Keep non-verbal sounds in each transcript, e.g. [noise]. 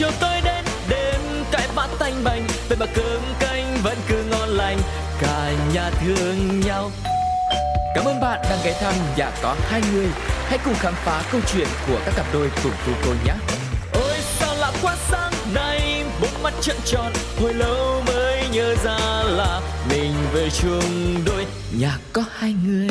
chiều tối đến đêm cãi vã tanh bành vậy mà cơm canh vẫn cứ ngon lành cả nhà thương nhau Cảm ơn bạn đang ghé thăm nhà có hai người. Hãy cùng khám phá câu chuyện của các cặp đôi cùng cô cô nhé. Ôi sao lạ quá sáng nay, bốn mắt trợn tròn, hồi lâu mới nhớ ra là mình về chung đôi nhà có hai người.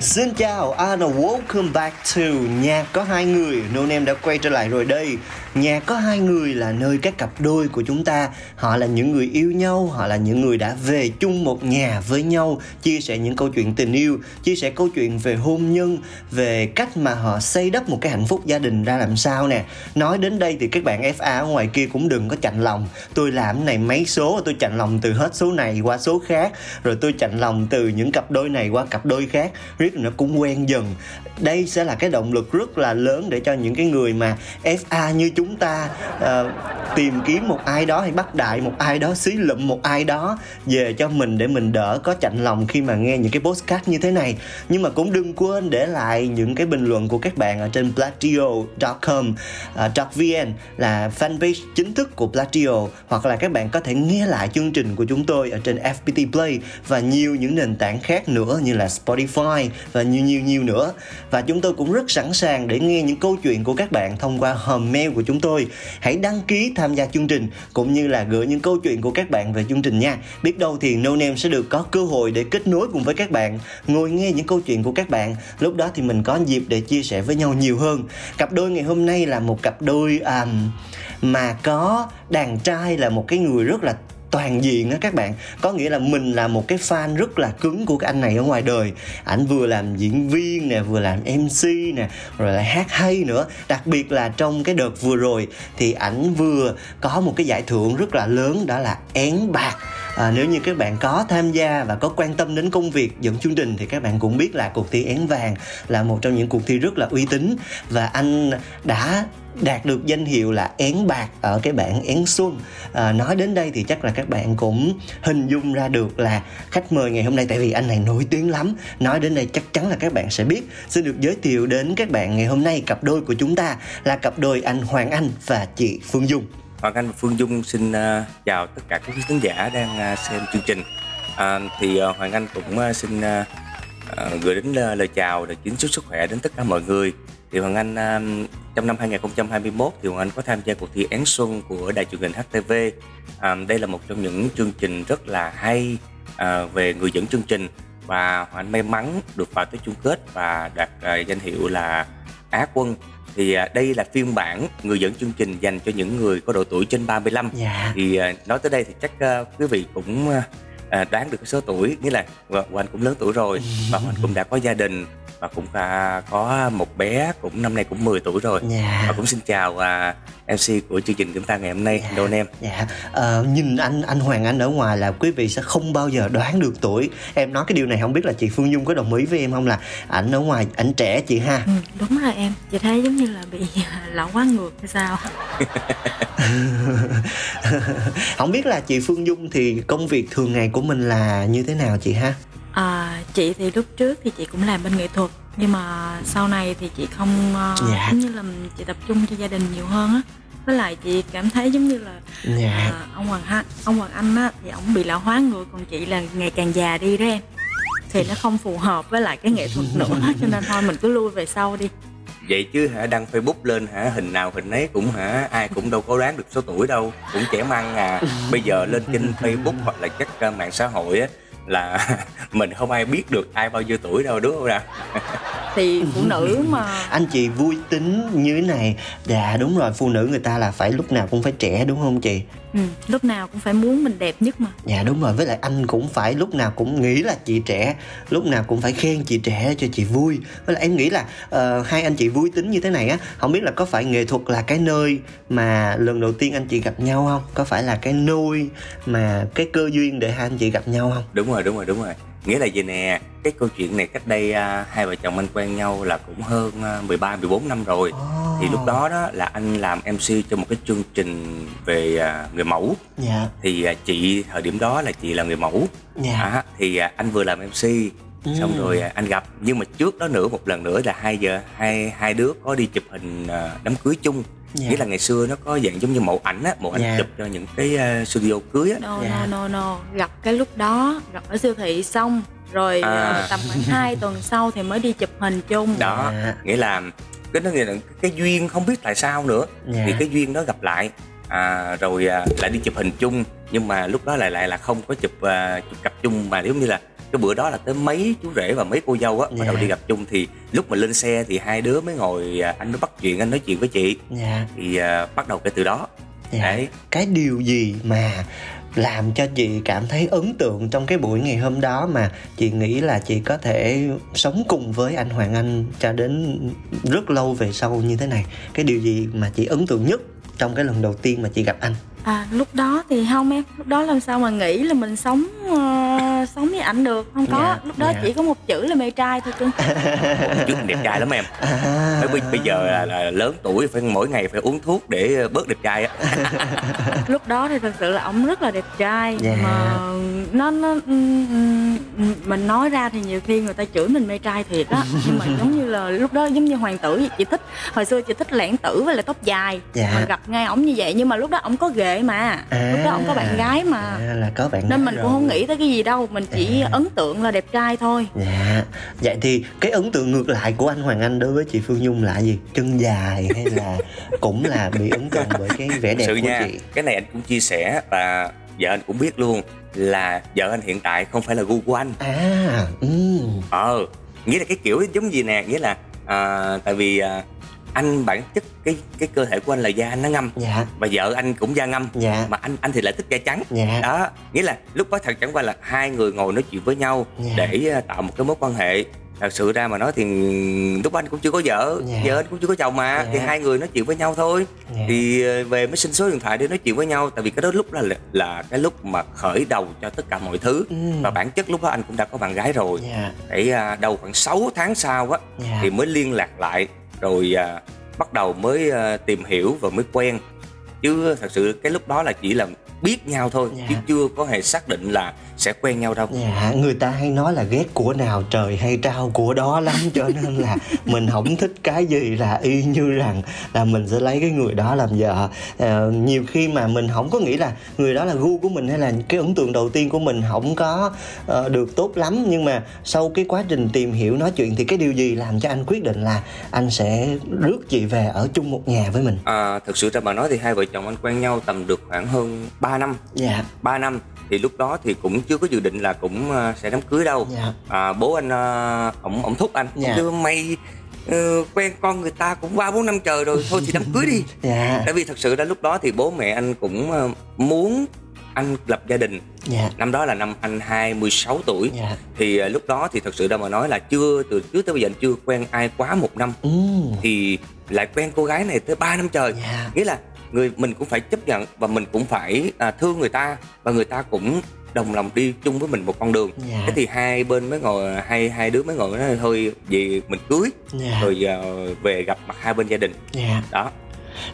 Xin chào and welcome back to Nhà có hai người Nôn em đã quay trở lại rồi đây Nhà có hai người là nơi các cặp đôi của chúng ta. Họ là những người yêu nhau, Họ là những người đã về chung một nhà với nhau. Chia sẻ những câu chuyện tình yêu, Chia sẻ câu chuyện về hôn nhân, Về cách mà họ xây đắp một cái hạnh phúc gia đình ra làm sao nè. Nói đến đây thì các bạn FA ở ngoài kia cũng đừng có chạnh lòng. Tôi làm này mấy số, Tôi chạnh lòng từ hết số này qua số khác. Rồi tôi chạnh lòng từ những cặp đôi này qua cặp đôi khác. Riết nó cũng quen dần đây sẽ là cái động lực rất là lớn để cho những cái người mà FA như chúng ta uh, tìm kiếm một ai đó hay bắt đại một ai đó xí lụm một ai đó về cho mình để mình đỡ có chạnh lòng khi mà nghe những cái postcard như thế này. Nhưng mà cũng đừng quên để lại những cái bình luận của các bạn ở trên platio.com uh, ờ, .vn là fanpage chính thức của Platio hoặc là các bạn có thể nghe lại chương trình của chúng tôi ở trên FPT Play và nhiều những nền tảng khác nữa như là Spotify và nhiều nhiều nhiều nữa và chúng tôi cũng rất sẵn sàng để nghe những câu chuyện của các bạn thông qua hòm mail của chúng tôi. Hãy đăng ký tham gia chương trình cũng như là gửi những câu chuyện của các bạn về chương trình nha. Biết đâu thì No Name sẽ được có cơ hội để kết nối cùng với các bạn ngồi nghe những câu chuyện của các bạn. Lúc đó thì mình có dịp để chia sẻ với nhau nhiều hơn. Cặp đôi ngày hôm nay là một cặp đôi um, mà có đàn trai là một cái người rất là toàn diện á các bạn. Có nghĩa là mình là một cái fan rất là cứng của cái anh này ở ngoài đời. Ảnh vừa làm diễn viên nè vừa làm mc nè rồi lại hát hay nữa. Đặc biệt là trong cái đợt vừa rồi thì ảnh vừa có một cái giải thưởng rất là lớn đó là én bạc. À, nếu như các bạn có tham gia và có quan tâm đến công việc dẫn chương trình thì các bạn cũng biết là cuộc thi én vàng là một trong những cuộc thi rất là uy tín. Và anh đã đạt được danh hiệu là én bạc ở cái bảng én xuân à, nói đến đây thì chắc là các bạn cũng hình dung ra được là khách mời ngày hôm nay tại vì anh này nổi tiếng lắm nói đến đây chắc chắn là các bạn sẽ biết xin được giới thiệu đến các bạn ngày hôm nay cặp đôi của chúng ta là cặp đôi anh Hoàng Anh và chị Phương Dung Hoàng Anh và Phương Dung xin à, chào tất cả các quý khán giả đang à, xem chương trình. À, thì à, Hoàng Anh cũng xin gửi đến lời chào lời kính chúc sức khỏe đến tất cả mọi người. Thì Hoàng Anh uh, trong năm 2021 thì Hoàng Anh có tham gia cuộc thi Én Xuân của đài truyền hình HTV. À, đây là một trong những chương trình rất là hay uh, về người dẫn chương trình. Và Hoàng Anh may mắn được vào tới chung kết và đạt uh, danh hiệu là Á quân. Thì à, đây là phiên bản người dẫn chương trình dành cho những người có độ tuổi trên 35 dạ. thì à, nói tới đây thì chắc quý vị cũng đoán được cái số tuổi. Nghĩa là Hoàng cũng lớn tuổi rồi [laughs] và Hoàng cũng đã có gia đình và cũng à, có một bé cũng năm nay cũng 10 tuổi rồi. Dạ. và cũng xin chào à, MC của chương trình chúng ta ngày hôm nay dạ. Đôn em. Dạ. à, nhìn anh anh Hoàng Anh ở ngoài là quý vị sẽ không bao giờ đoán được tuổi. Em nói cái điều này không biết là chị Phương Dung có đồng ý với em không là ảnh ở ngoài ảnh trẻ chị ha? Ừ, đúng rồi em. Chị thấy giống như là bị lão quá ngược hay sao? [laughs] Không biết là chị Phương Dung thì công việc thường ngày của mình là như thế nào chị ha À, chị thì lúc trước thì chị cũng làm bên nghệ thuật nhưng mà sau này thì chị không uh, Dạ. giống như là chị tập trung cho gia đình nhiều hơn á. Với lại chị cảm thấy giống như là dạ. à, ông Hoàng Ha, ông Hoàng Anh á thì ông bị lão hóa người còn chị là ngày càng già đi đó em. Thì nó không phù hợp với lại cái nghệ thuật [laughs] nữa cho nên thôi mình cứ lui về sau đi. Vậy chứ hả đăng Facebook lên hả hình nào hình ấy cũng hả ai cũng đâu có đoán được số tuổi đâu cũng trẻ măng à. Bây giờ lên trên Facebook hoặc là các uh, mạng xã hội á là [laughs] mình không ai biết được ai bao nhiêu tuổi đâu đúng không nào? Thì phụ nữ mà. [laughs] Anh chị vui tính như thế này. Dạ đúng rồi phụ nữ người ta là phải lúc nào cũng phải trẻ đúng không chị ừ, lúc nào cũng phải muốn mình đẹp nhất mà. Dạ đúng rồi. Với lại anh cũng phải lúc nào cũng nghĩ là chị trẻ lúc nào cũng phải khen chị trẻ cho chị vui. Với lại em nghĩ là uh, hai anh chị vui tính như thế này á không biết là có phải nghệ thuật là cái nơi mà lần đầu tiên anh chị gặp nhau không? Có phải là cái nôi mà cái cơ duyên để hai anh chị gặp nhau không? Đúng rồi đúng rồi đúng rồi nghĩa là gì nè? Cái câu chuyện này cách đây uh, hai vợ chồng anh quen nhau là cũng hơn uh, 13 14 năm rồi. Oh. thì lúc đó đó là anh làm MC cho một cái chương trình về uh, người mẫu. Dạ. Thì uh, chị thời điểm đó là chị là người mẫu. Dạ. À, thì uh, anh vừa làm MC xong Ừ. rồi uh, anh gặp. Nhưng mà trước đó nữa một lần nữa là hai giờ hai hai đứa có đi chụp hình uh, đám cưới chung Dạ. nghĩa là ngày xưa nó có dạng giống như mẫu ảnh á mẫu ảnh Dạ. chụp cho những cái uh, studio cưới á no Dạ. no no no gặp cái lúc đó gặp ở siêu thị xong rồi À. ờ, tầm khoảng 2 tuần sau thì mới đi chụp hình chung đó Dạ. nghĩa là cái nó nghĩa là cái duyên không biết tại sao nữa Dạ. thì cái duyên đó gặp lại à, rồi à, lại đi chụp hình chung nhưng mà lúc đó lại lại là không có chụp à, chụp cặp chung mà giống như là cái bữa đó là tới mấy chú rể và mấy cô dâu á bắt đầu Dạ. đi gặp chung thì lúc mà lên xe thì hai đứa mới ngồi à, anh mới bắt chuyện anh nói chuyện với chị. Dạ. Thì à, bắt đầu kể từ đó. Dạ. đấy. Cái điều gì mà làm cho chị cảm thấy ấn tượng trong cái buổi ngày hôm đó mà chị nghĩ là chị có thể sống cùng với anh Hoàng Anh cho đến rất lâu về sau như thế này? Cái điều gì mà chị ấn tượng nhất trong cái lần đầu tiên mà chị gặp anh à lúc đó thì không em. Lúc đó làm sao mà nghĩ là mình sống ờ, sống với ảnh được? Không có. Dạ, lúc đó dạ. chỉ có một chữ là mê trai thôi cưng [laughs] trước đẹp trai lắm em. À, bây, bây giờ là, là lớn tuổi phải mỗi ngày phải uống thuốc để bớt đẹp trai á. [laughs] [laughs] Lúc đó thì thật sự là ổng rất là đẹp trai. Dạ. mà nó nó ừm, ừm, mình nói ra thì nhiều khi người ta chửi mình mê trai thiệt á. Nhưng mà giống như là lúc đó giống như hoàng tử chị thích hồi xưa chị thích lãng tử với lại tóc dài. Dạ. mà gặp ngay ổng như vậy. Nhưng mà lúc đó ổng có ghệ mà À. lúc đó ổng có bạn gái mà à, là có bạn nên gái mình cũng rồi. không nghĩ tới cái gì đâu mình chỉ À. ấn tượng là đẹp trai thôi Dạ, vậy thì cái ấn tượng ngược lại của anh Hoàng Anh đối với chị Phương Nhung là gì? Chân dài hay là [laughs] cũng là bị ấn tượng bởi cái vẻ đẹp sự của nha chị? cái này anh cũng chia sẻ và vợ anh cũng biết luôn là vợ anh hiện tại không phải là gu của anh À, ừ, ờ nghĩa là cái kiểu giống gì nè nghĩa là à, tại vì à, anh bản chất cái cái cơ thể của anh là da anh nó ngâm dạ, và vợ anh cũng da ngâm Dạ. mà anh anh thì lại thích da trắng dạ, đó nghĩa là lúc đó thật chẳng qua là hai người ngồi nói chuyện với nhau Dạ. để à, tạo một cái mối quan hệ thật sự ra mà nói thì lúc anh cũng chưa có vợ Dạ. vợ anh cũng chưa có chồng mà Dạ. thì hai người nói chuyện với nhau thôi Dạ. thì ờ, về mới xin số điện thoại để nói chuyện với nhau tại vì cái đó lúc là là cái lúc mà khởi đầu cho tất cả mọi thứ Ừ. và bản chất lúc đó anh cũng đã có bạn gái rồi dạ, để à, đầu khoảng 6 tháng sau á dạ, thì mới liên lạc lại rồi à, bắt đầu mới à, tìm hiểu và mới quen chứ thật sự cái lúc đó là chỉ là biết nhau thôi Dạ. chứ chưa có hề xác định là sẽ quen nhau đâu. Dạ, người ta hay nói là ghét của nào trời hay trao của đó lắm cho nên là [laughs] mình không thích cái gì là y như rằng là mình sẽ lấy cái người đó làm vợ. Ờ, nhiều khi mà mình không có nghĩ là người đó là gu của mình hay là cái ấn tượng đầu tiên của mình không có ờ, được tốt lắm. Nhưng mà sau cái quá trình tìm hiểu nói chuyện thì cái điều gì làm cho anh quyết định là anh sẽ rước chị về ở chung một nhà với mình? À, thực sự ra mà nói thì hai vợ chồng anh quen nhau tầm được khoảng hơn 3 năm. Dạ. 3 năm thì lúc đó thì cũng chưa có dự định là cũng à, sẽ đám cưới đâu. Dạ. À, bố anh à, ổng ổng thúc anh. Dạ. chứ mày ờ, quen con người ta cũng ba bốn năm trời rồi thôi thì đám cưới đi. [laughs] Dạ. Tại vì thật sự ra lúc đó thì bố mẹ anh cũng ờ, muốn anh lập gia đình. Dạ. Năm đó là năm anh 26 tuổi. Dạ. Thì ờ, lúc đó thì thật sự ra mà nói là chưa từ trước tới bây giờ anh chưa quen ai quá một năm. Ừ. Thì lại quen cô gái này tới 3 năm trời. Dạ. Nghĩa là người mình cũng phải chấp nhận và mình cũng phải à, thương người ta và người ta cũng đồng lòng đi chung với mình một con đường. Dạ. thế thì hai bên mới ngồi hai hai đứa mới ngồi nói thôi vì mình cưới. Dạ. Rồi ờ, về gặp mặt hai bên gia đình. Dạ. Đó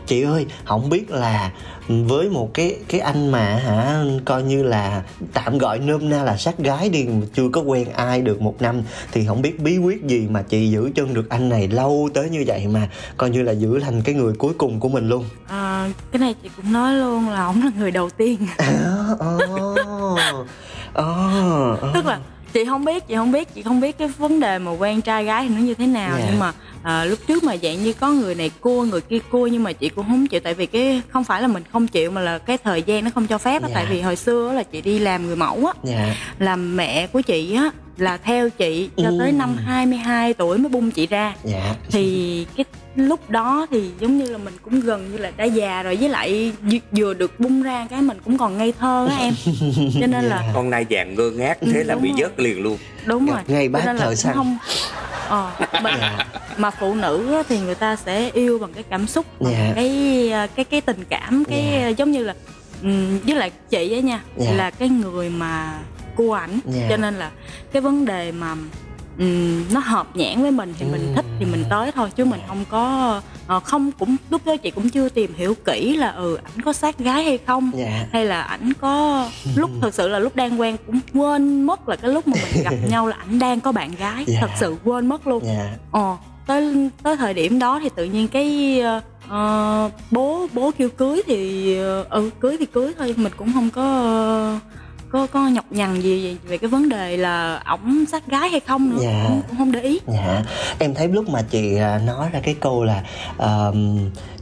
chị ơi không biết là với một cái cái anh mà hả coi như là tạm gọi nôm na là sát gái đi chưa có quen ai được một năm thì không biết bí quyết gì mà chị giữ chân được anh này lâu tới như vậy mà coi như là giữ thành cái người cuối cùng của mình luôn à, cái này chị cũng nói luôn là ổng là người đầu tiên [laughs] à, ồ, ồ, ồ. tức là chị không biết chị không biết chị không biết cái vấn đề mà quen trai gái thì nó như thế nào Dạ. nhưng mà à, lúc trước mà dạng như có người này cua người kia cua nhưng mà chị cũng không chịu tại vì cái không phải là mình không chịu mà là cái thời gian nó không cho phép á Dạ. tại vì hồi xưa là chị đi làm người mẫu á dạ làm mẹ của chị á là theo chị cho tới Ừ. năm 22 tuổi mới bung chị ra dạ thì cái lúc đó thì giống như là mình cũng gần như là đã già rồi với lại vừa- được bung ra cái mình cũng còn ngây thơ á em [laughs] cho nên là con nai vàng ngơ ngác Ừ, thế là đúng bị rồi. vớt liền luôn đúng rồi Ngay bát là cũng săn. không ờ, mà, Dạ. mà phụ nữ á, thì người ta sẽ yêu bằng cái cảm xúc bằng Dạ. cái à, cái cái tình cảm cái Dạ. à, giống như là ừm, với lại chị á nha Dạ. là cái người mà cua ảnh Dạ. cho nên là cái vấn đề mà ừm, nó hợp nhãn với mình thì mình Ừm. thích thì mình tới thôi chứ mình không có ờ, không cũng lúc đó chị cũng chưa tìm hiểu kỹ là ừ ảnh có sát gái hay không dạ hay là ảnh có [laughs] lúc thực sự là lúc đang quen cũng quên mất là cái lúc mà mình gặp [laughs] nhau là ảnh đang có bạn gái Dạ. thật sự quên mất luôn dạ ờ tới tới thời điểm đó thì tự nhiên cái uh, bố bố kêu cưới thì ừ cưới thì cưới thôi mình cũng không có có có nhọc nhằn gì về cái vấn đề là ổng sát gái hay không nữa? Dạ. cũng, cũng không để ý. Dạ. Em thấy lúc mà chị à, nói ra cái câu là uh,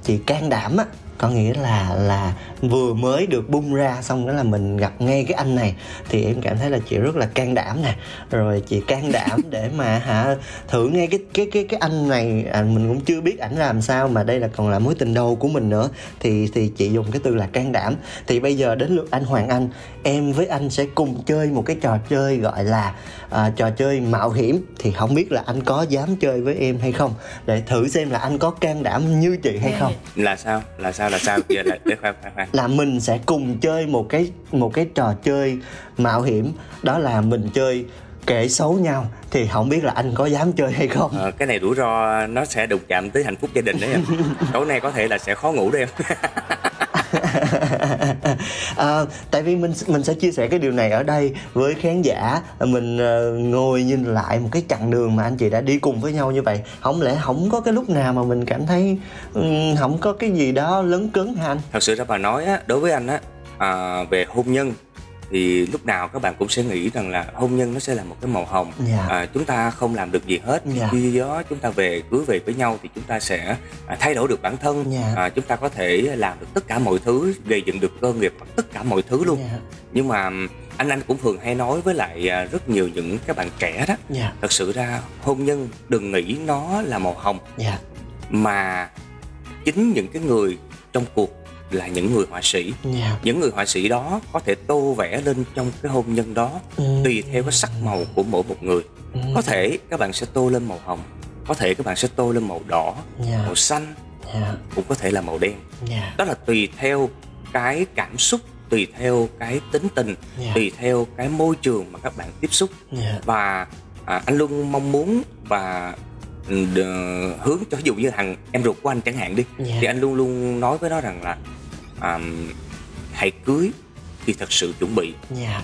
chị can đảm á có nghĩa là là vừa mới được bung ra xong đó là mình gặp ngay cái anh này. Thì em cảm thấy là chị rất là can đảm nè. Rồi chị can đảm để mà hả thử ngay cái cái cái cái anh này. À, mình cũng chưa biết ảnh làm sao mà đây là còn là mối tình đầu của mình nữa. Thì thì chị dùng cái từ là can đảm. Thì bây giờ đến lượt anh Hoàng Anh. Em với anh sẽ cùng chơi một cái trò chơi gọi là à, trò chơi mạo hiểm. Thì không biết là anh có dám chơi với em hay không? Để thử xem là anh có can đảm như chị hay không. Là sao? Là sao là sao? Giờ là để khoan khoan khoan. Là mình sẽ cùng chơi một cái một cái trò chơi mạo hiểm. Đó là mình chơi kể xấu nhau. Thì không biết là anh có dám chơi hay không? À, cái này rủi ro nó sẽ đụng chạm tới hạnh phúc gia đình đấy em. [laughs] Tối nay có thể là sẽ khó ngủ đấy em [laughs] à, tại vì mình mình sẽ chia sẻ cái điều này ở đây với khán giả. Mình uh, ngồi nhìn lại một cái chặng đường mà anh chị đã đi cùng với nhau như vậy. Không lẽ không có cái lúc nào mà mình cảm thấy um, không có cái gì đó lớn cứng hả anh? Thật sự ra bà nói á đối với anh á à, về hôn nhân thì lúc nào các bạn cũng sẽ nghĩ rằng là hôn nhân nó sẽ là một cái màu hồng yeah. Dạ. à, chúng ta không làm được gì hết yeah. Dạ. khi đó chúng ta về cưới về với nhau thì chúng ta sẽ à, thay đổi được bản thân yeah. Dạ. à, chúng ta có thể làm được tất cả mọi thứ gây dựng được cơ nghiệp tất cả mọi thứ luôn yeah. nhưng mà anh anh cũng thường hay nói với lại à, rất nhiều những các bạn trẻ đó yeah. thật sự ra hôn nhân đừng nghĩ nó là màu hồng yeah. mà chính những cái người trong cuộc là những người họa sĩ yeah. Dạ. những người họa sĩ đó có thể tô vẽ lên trong cái hôn nhân đó ừ. tùy theo cái sắc màu của mỗi một người ừ. có thể các bạn sẽ tô lên màu hồng có thể các bạn sẽ tô lên màu đỏ yeah. Dạ. màu xanh yeah. Dạ. cũng có thể là màu đen yeah. đó là tùy theo cái cảm xúc tùy theo cái tính tình yeah. tùy theo cái môi trường mà các bạn tiếp xúc yeah. và à, anh luôn mong muốn và ừ, hướng cho ví dụ như thằng em ruột của anh chẳng hạn đi yeah. thì anh luôn luôn nói với nó rằng là um, hãy cưới thì thật sự chuẩn bị yeah. Dạ.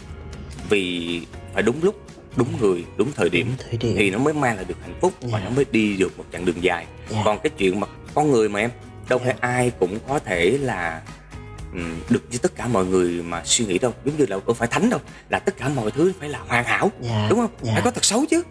vì phải đúng lúc đúng người đúng thời điểm, đúng thời điểm. thì nó mới mang lại được hạnh phúc yeah. và dạ. nó mới đi được một chặng đường dài yeah. Dạ. còn cái chuyện mà con người mà em đâu yeah. phải ai cũng có thể là um, được như tất cả mọi người mà suy nghĩ đâu giống như là đâu phải thánh đâu là tất cả mọi thứ phải là hoàn hảo yeah. đúng không yeah. phải có thật xấu chứ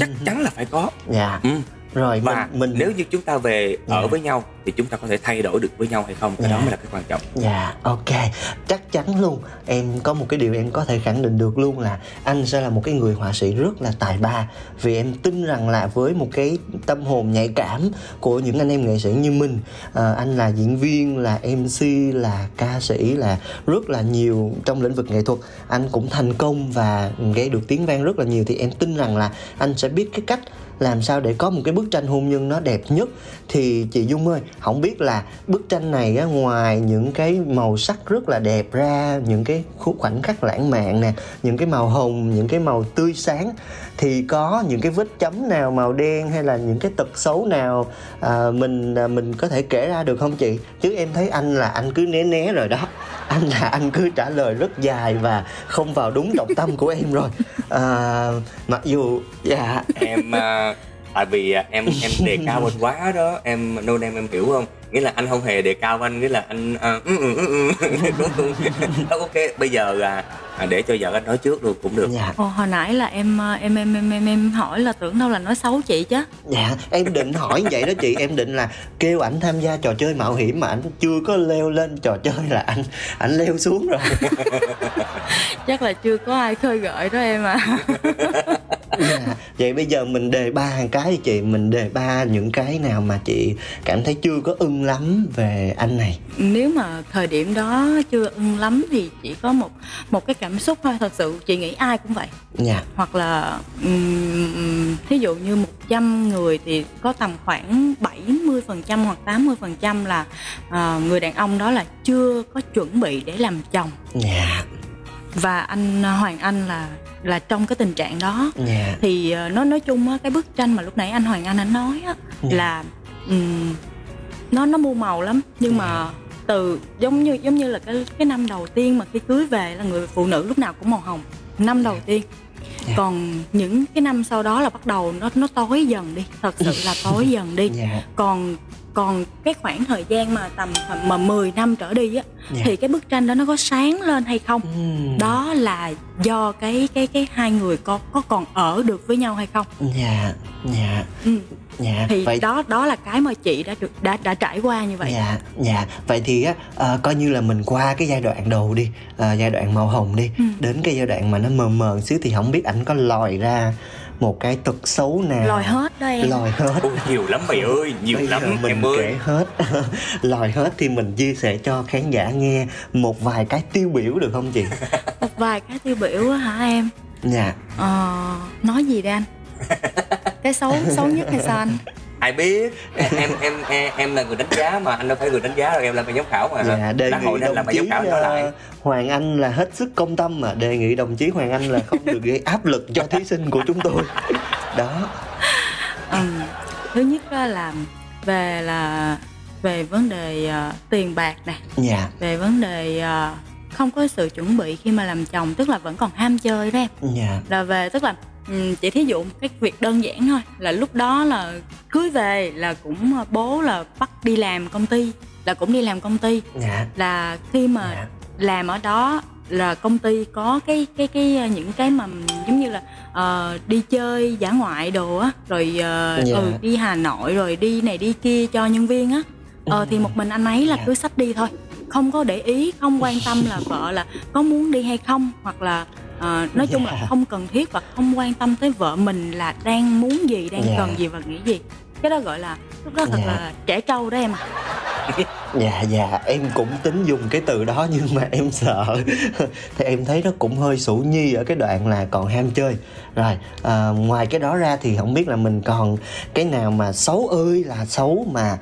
chắc chắn là phải có yeah. ừ rồi và mình, mình nếu như chúng ta về yeah. ở dạ. với nhau thì chúng ta có thể thay đổi được với nhau hay không cái yeah. đó dạ. mới là cái quan trọng dạ yeah, ok chắc chắn luôn em có một cái điều em có thể khẳng định được luôn là anh sẽ là một cái người họa sĩ rất là tài ba vì em tin rằng là với một cái tâm hồn nhạy cảm của những anh em nghệ sĩ như mình à, anh là diễn viên là mc là ca sĩ là rất là nhiều trong lĩnh vực nghệ thuật anh cũng thành công và gây được tiếng vang rất là nhiều thì em tin rằng là anh sẽ biết cái cách làm sao để có một cái bức tranh hôn nhân nó đẹp nhất? Thì chị Dung ơi không biết là bức tranh này á, ngoài những cái màu sắc rất là đẹp ra những cái khoảnh khắc lãng mạn nè những cái màu hồng những cái màu tươi sáng thì có những cái vết chấm nào màu đen hay là những cái tật xấu nào à, mình à, mình có thể kể ra được không chị? Chứ em thấy anh là anh cứ né né rồi đó anh là anh cứ trả lời rất dài và không vào đúng trọng tâm của em rồi. À, mặc dù dạ. Em uh, tại vì uh, em em đề cao mình quá đó. Em nôn em em hiểu không? Nghĩa là anh không hề đề cao anh nghĩa là anh uh, ừ, ừ, ừ, đúng không [laughs] ok bây giờ uh, à, để cho vợ anh nói trước luôn cũng được. Dạ. Ồ, hồi nãy là em em em em em em hỏi là tưởng đâu là nói xấu chị chứ. Dạ em định hỏi vậy đó chị. Em định là kêu ảnh tham gia trò chơi mạo hiểm mà ảnh chưa có leo lên trò chơi là anh ảnh leo xuống rồi. [laughs] Chắc là chưa có ai khơi gợi đó em à [laughs] dạ. [laughs] vậy bây giờ mình đề ba hàng cái chị mình đề ba những cái nào mà chị cảm thấy chưa có ưng lắm về anh này nếu mà thời điểm đó chưa ưng lắm thì chỉ có một một cái cảm xúc thôi thật sự chị nghĩ ai cũng vậy dạ. hoặc là um, thí dụ như 100 người thì có tầm khoảng 70 phần trăm hoặc 80 phần trăm là uh, người đàn ông đó là chưa có chuẩn bị để làm chồng dạ. và anh Hoàng Anh là là trong cái tình trạng đó yeah. Dạ. thì uh, nó nói chung á cái bức tranh mà lúc nãy anh Hoàng Anh anh nói á yeah. Dạ. là um, nó nó mua màu lắm nhưng yeah. mà từ giống như giống như là cái cái năm đầu tiên mà khi cưới về là người phụ nữ lúc nào cũng màu hồng năm đầu tiên yeah. còn những cái năm sau đó là bắt đầu nó nó tối dần đi thật sự là tối [laughs] dần đi yeah. còn còn cái khoảng thời gian mà tầm mà 10 năm trở đi á yeah. thì cái bức tranh đó nó có sáng lên hay không mm. đó là do cái cái cái hai người có có còn ở được với nhau hay không dạ dạ ừ. Dạ thì vậy... đó đó là cái mà chị đã được đã đã trải qua như vậy. Dạ dạ. Vậy thì á uh, coi như là mình qua cái giai đoạn đầu đi uh, giai đoạn màu hồng đi. Ừ. đến cái giai đoạn mà nó mờ mờ xíu thì không biết ảnh có lòi ra một cái tật xấu nào. Lòi hết đây lòi hết. Ôi, nhiều lắm mày ơi nhiều Bây lắm mình em ơi. kể hết. [laughs] Lòi hết thì mình chia sẻ cho khán giả nghe một vài cái tiêu biểu được không chị? [laughs] Một vài cái tiêu biểu hả em? Dạ. Ờ nói gì đây anh [laughs] cái xấu xấu nhất hay sao anh? Ai biết. Em em em em là người đánh giá mà anh đâu phải người đánh giá rồi em là ban giám khảo mà. Dạ, đề nghị hội nên là ban giám khảo trở lại. Hoàng Anh là hết sức công tâm mà đề nghị đồng chí Hoàng Anh là không được gây áp lực cho thí sinh của chúng tôi. [laughs] Đó. Ừ, thứ nhất là về là về vấn đề uh, tiền bạc nè. Dạ. về vấn đề uh, không có sự chuẩn bị khi mà làm chồng tức là vẫn còn ham chơi đó em dạ. là về tức là Ừ, chỉ thí dụ cái việc đơn giản thôi là lúc đó là cưới về là cũng ờ, bố là bắt đi làm công ty là cũng đi làm công ty dạ. là khi mà dạ. làm ở đó là công ty có cái cái cái ờ, những cái mà giống như là uh, đi chơi giả ngoại đồ á rồi uh, dạ. ừ, đi Hà Nội rồi đi này đi kia cho nhân viên á ờ thì một mình anh ấy là dạ. cứ sách đi thôi không có để ý không quan tâm là vợ là có muốn đi hay không hoặc là à, nói chung là [laughs] không cần thiết và không quan tâm tới vợ mình là đang muốn gì đang yeah. cần gì và nghĩ gì. Cái đó gọi là lúc đó thật yeah. là trẻ trâu đó em à [laughs] dạ dạ em cũng tính dùng cái từ đó [laughs] nhưng mà em sợ. Thì em thấy nó cũng hơi sủ nhi ở cái đoạn là còn ham chơi. Rồi à, ngoài cái đó ra thì không biết là mình còn cái nào mà xấu ơi là xấu mà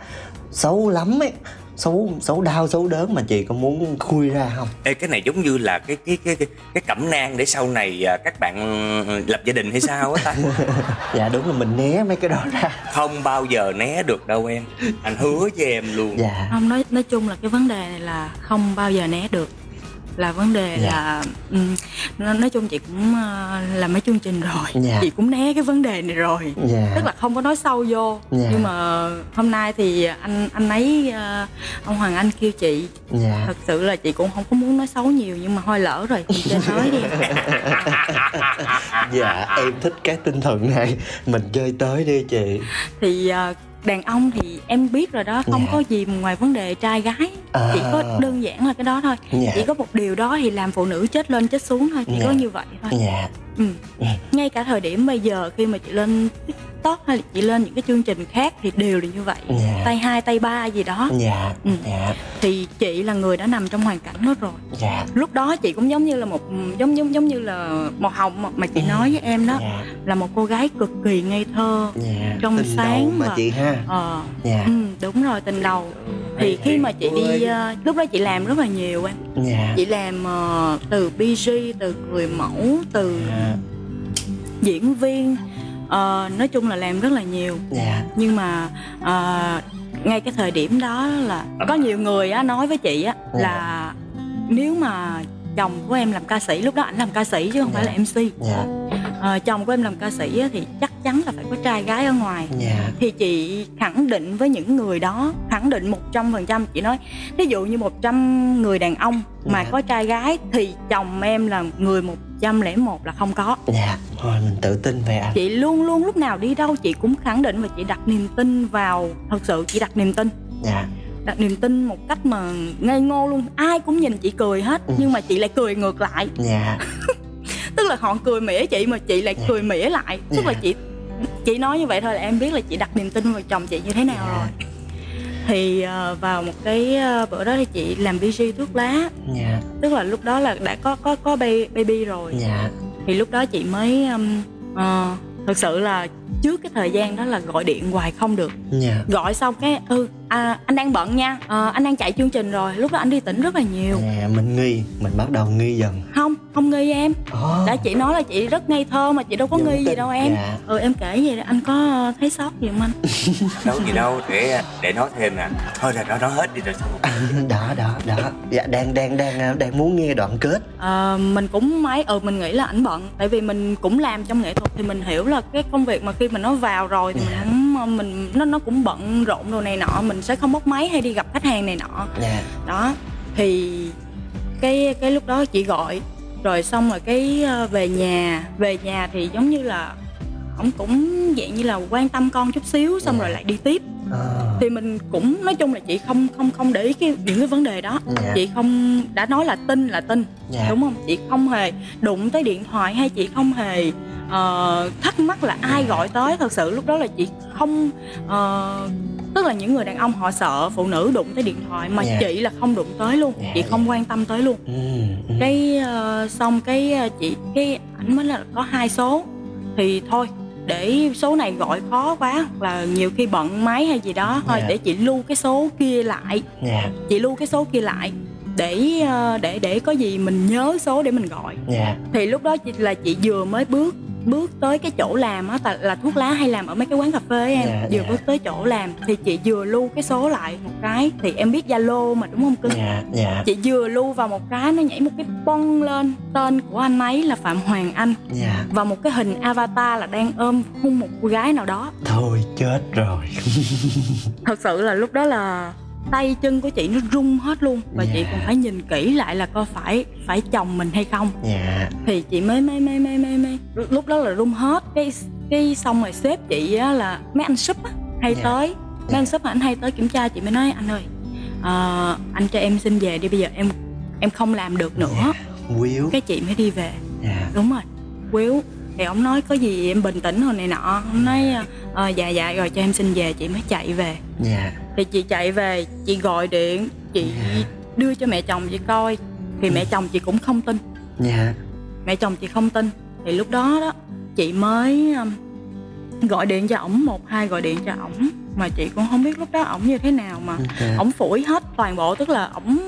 xấu lắm ấy xấu xấu đau xấu đớn mà chị có muốn khui ra không? Ê, cái này giống như là cái cái cái cái, cái cẩm nang để sau này à, các bạn lập gia đình hay sao á ta? [laughs] Dạ đúng là mình né mấy cái đó ra. Không bao giờ né được đâu em. Anh hứa với em luôn. Dạ. Không nói nói chung là cái vấn đề này là không bao giờ né được là vấn đề dạ. là um, nói chung chị cũng uh, làm mấy chương trình rồi dạ. chị cũng né cái vấn đề này rồi dạ. tức là không có nói sâu vô dạ. nhưng mà hôm nay thì anh anh ấy uh, ông hoàng anh kêu chị dạ. thật sự là chị cũng không có muốn nói xấu nhiều nhưng mà thôi lỡ rồi mình chơi nói đi [laughs] dạ em thích cái tinh thần này mình chơi tới đi chị thì uh, đàn ông thì em biết rồi đó không yeah. Dạ. có gì ngoài vấn đề trai gái à. chỉ có đơn giản là cái đó thôi yeah. Dạ. chỉ có một điều đó thì làm phụ nữ chết lên chết xuống thôi chỉ yeah. có dạ. như vậy thôi yeah. ừ. ngay cả thời điểm bây giờ khi mà chị lên tiktok hay là chị lên những cái chương trình khác thì đều là như vậy yeah. tay hai tay ba gì đó yeah. Ừ. Yeah. thì chị là người đã nằm trong hoàn cảnh đó rồi yeah. lúc đó chị cũng giống như là một giống giống giống như là một hồng mà chị nói với em đó yeah. là một cô gái cực kỳ ngây thơ yeah. trong tình sáng mà chị ha ờ yeah. ừ, đúng rồi tình đầu thì khi mà chị đi uh, lúc đó chị làm rất là nhiều em yeah. chị làm uh, từ BG từ người mẫu từ yeah. diễn viên uh, nói chung là làm rất là nhiều yeah. nhưng mà uh, ngay cái thời điểm đó là có nhiều người á nói với chị á yeah. là nếu mà chồng của em làm ca sĩ lúc đó ảnh làm ca sĩ chứ không yeah. phải là mc yeah. à, chồng của em làm ca sĩ á, thì chắc chắn là phải có trai gái ở ngoài yeah. thì chị khẳng định với những người đó khẳng định một trăm phần trăm chị nói ví dụ như một trăm người đàn ông mà yeah. có trai gái thì chồng em là người một trăm lẻ một là không có. Dạ. Thôi mình tự tin về anh. Chị luôn luôn lúc nào đi đâu chị cũng khẳng định và chị đặt niềm tin vào thật sự chị đặt niềm tin. Dạ. Đặt niềm tin một cách mà ngây ngô luôn. Ai cũng nhìn chị cười hết ừ. nhưng mà chị lại cười ngược lại. Dạ. [laughs] Tức là họ cười mỉa chị mà chị lại dạ. cười mỉa lại. Tức dạ. là chị chị nói như vậy thôi là em biết là chị đặt niềm tin vào chồng chị như thế nào dạ. rồi thì uh, vào một cái uh, bữa đó thì chị làm VG thuốc lá dạ. tức là lúc đó là đã có có có baby, rồi dạ. thì lúc đó chị mới um, uh, thật sự là trước cái thời gian đó là gọi điện hoài không được yeah. gọi xong cái ừ à, anh đang bận nha. À, anh đang chạy chương trình rồi. Lúc đó anh đi tỉnh rất là nhiều. À, mình nghi. Mình bắt đầu nghi dần. Không không nghi em. Oh. đã chị nói là chị rất ngây thơ mà chị đâu có nghi gì đâu em. Dạ. ừ em kể gì anh có thấy sót gì không anh? [laughs] Đâu gì đâu để để nói thêm nè. Thôi là nó nói hết đi rồi xong. [laughs] Đó đó đó. Dạ đang đang đang đang muốn nghe đoạn kết. À, mình cũng máy ừ mình nghĩ là ảnh bận. Tại vì mình cũng làm trong nghệ thuật thì mình hiểu là cái công việc mà khi mà nó vào rồi thì yeah. mình mình nó nó cũng bận rộn đồ này nọ mình sẽ không bốc máy hay đi gặp khách hàng này nọ yeah. đó thì cái cái lúc đó chị gọi rồi xong rồi cái ờ, về nhà về nhà thì giống như là ông cũng dạng như là quan tâm con chút xíu xong yeah. rồi lại đi tiếp à. thì mình cũng nói chung là chị không không không để ý cái những cái vấn đề đó yeah. Dạ. chị không đã nói là tin là tin yeah. Dạ. đúng không chị không hề đụng tới điện thoại hay chị không hề uh, thắc mắc là ai gọi tới thật sự lúc đó là chị không uh, tức là những người đàn ông họ sợ phụ nữ đụng tới điện thoại mà yeah. Dạ. chị là không đụng tới luôn yeah, chị không yeah. quan tâm tới luôn mm, cái uh, xong cái chị cái ảnh mới là có hai số thì thôi để số này gọi khó quá hoặc là nhiều khi bận máy hay gì đó thôi yeah. Dạ. để chị lưu cái số kia lại yeah. Dạ. chị lưu cái số kia lại để để để có gì mình nhớ số để mình gọi yeah. thì lúc đó chị là chị vừa mới bước bước tới cái chỗ làm á là thuốc lá hay làm ở mấy cái quán cà phê em yeah, vừa yeah. bước tới chỗ làm thì chị vừa lưu cái số lại một cái thì em biết zalo mà đúng không cưng yeah, yeah. chị vừa lưu vào một cái nó nhảy một cái bông lên tên của anh ấy là phạm hoàng anh yeah. và một cái hình avatar là đang ôm hôn một cô gái nào đó thôi chết rồi thật sự là lúc đó là tay chân của chị nó rung hết luôn và yeah. chị còn phải nhìn kỹ lại là có phải phải chồng mình hay không yeah. thì chị mới mới mới mới mới mới lúc đó là rung hết cái cái xong rồi sếp chị á là mấy anh súp á hay yeah. tới mấy yeah. anh súp anh hay tới kiểm tra chị mới nói anh ơi uh, anh cho em xin về đi bây giờ em em không làm được nữa yeah. Will. cái chị mới đi về yeah. đúng rồi Will thì ông nói có gì em bình tĩnh hồi này nọ ông nói ờ dạ dạ rồi cho em xin về chị mới chạy về dạ yeah. thì chị chạy về chị gọi điện chị yeah. Dạ. đưa cho mẹ chồng chị coi thì mẹ chồng chị cũng không tin dạ yeah. mẹ chồng chị không tin thì lúc đó đó chị mới um, gọi điện cho ổng một hai gọi điện cho ổng mà chị cũng không biết lúc đó ổng như thế nào mà okay. ổng phủi hết toàn bộ tức là ổng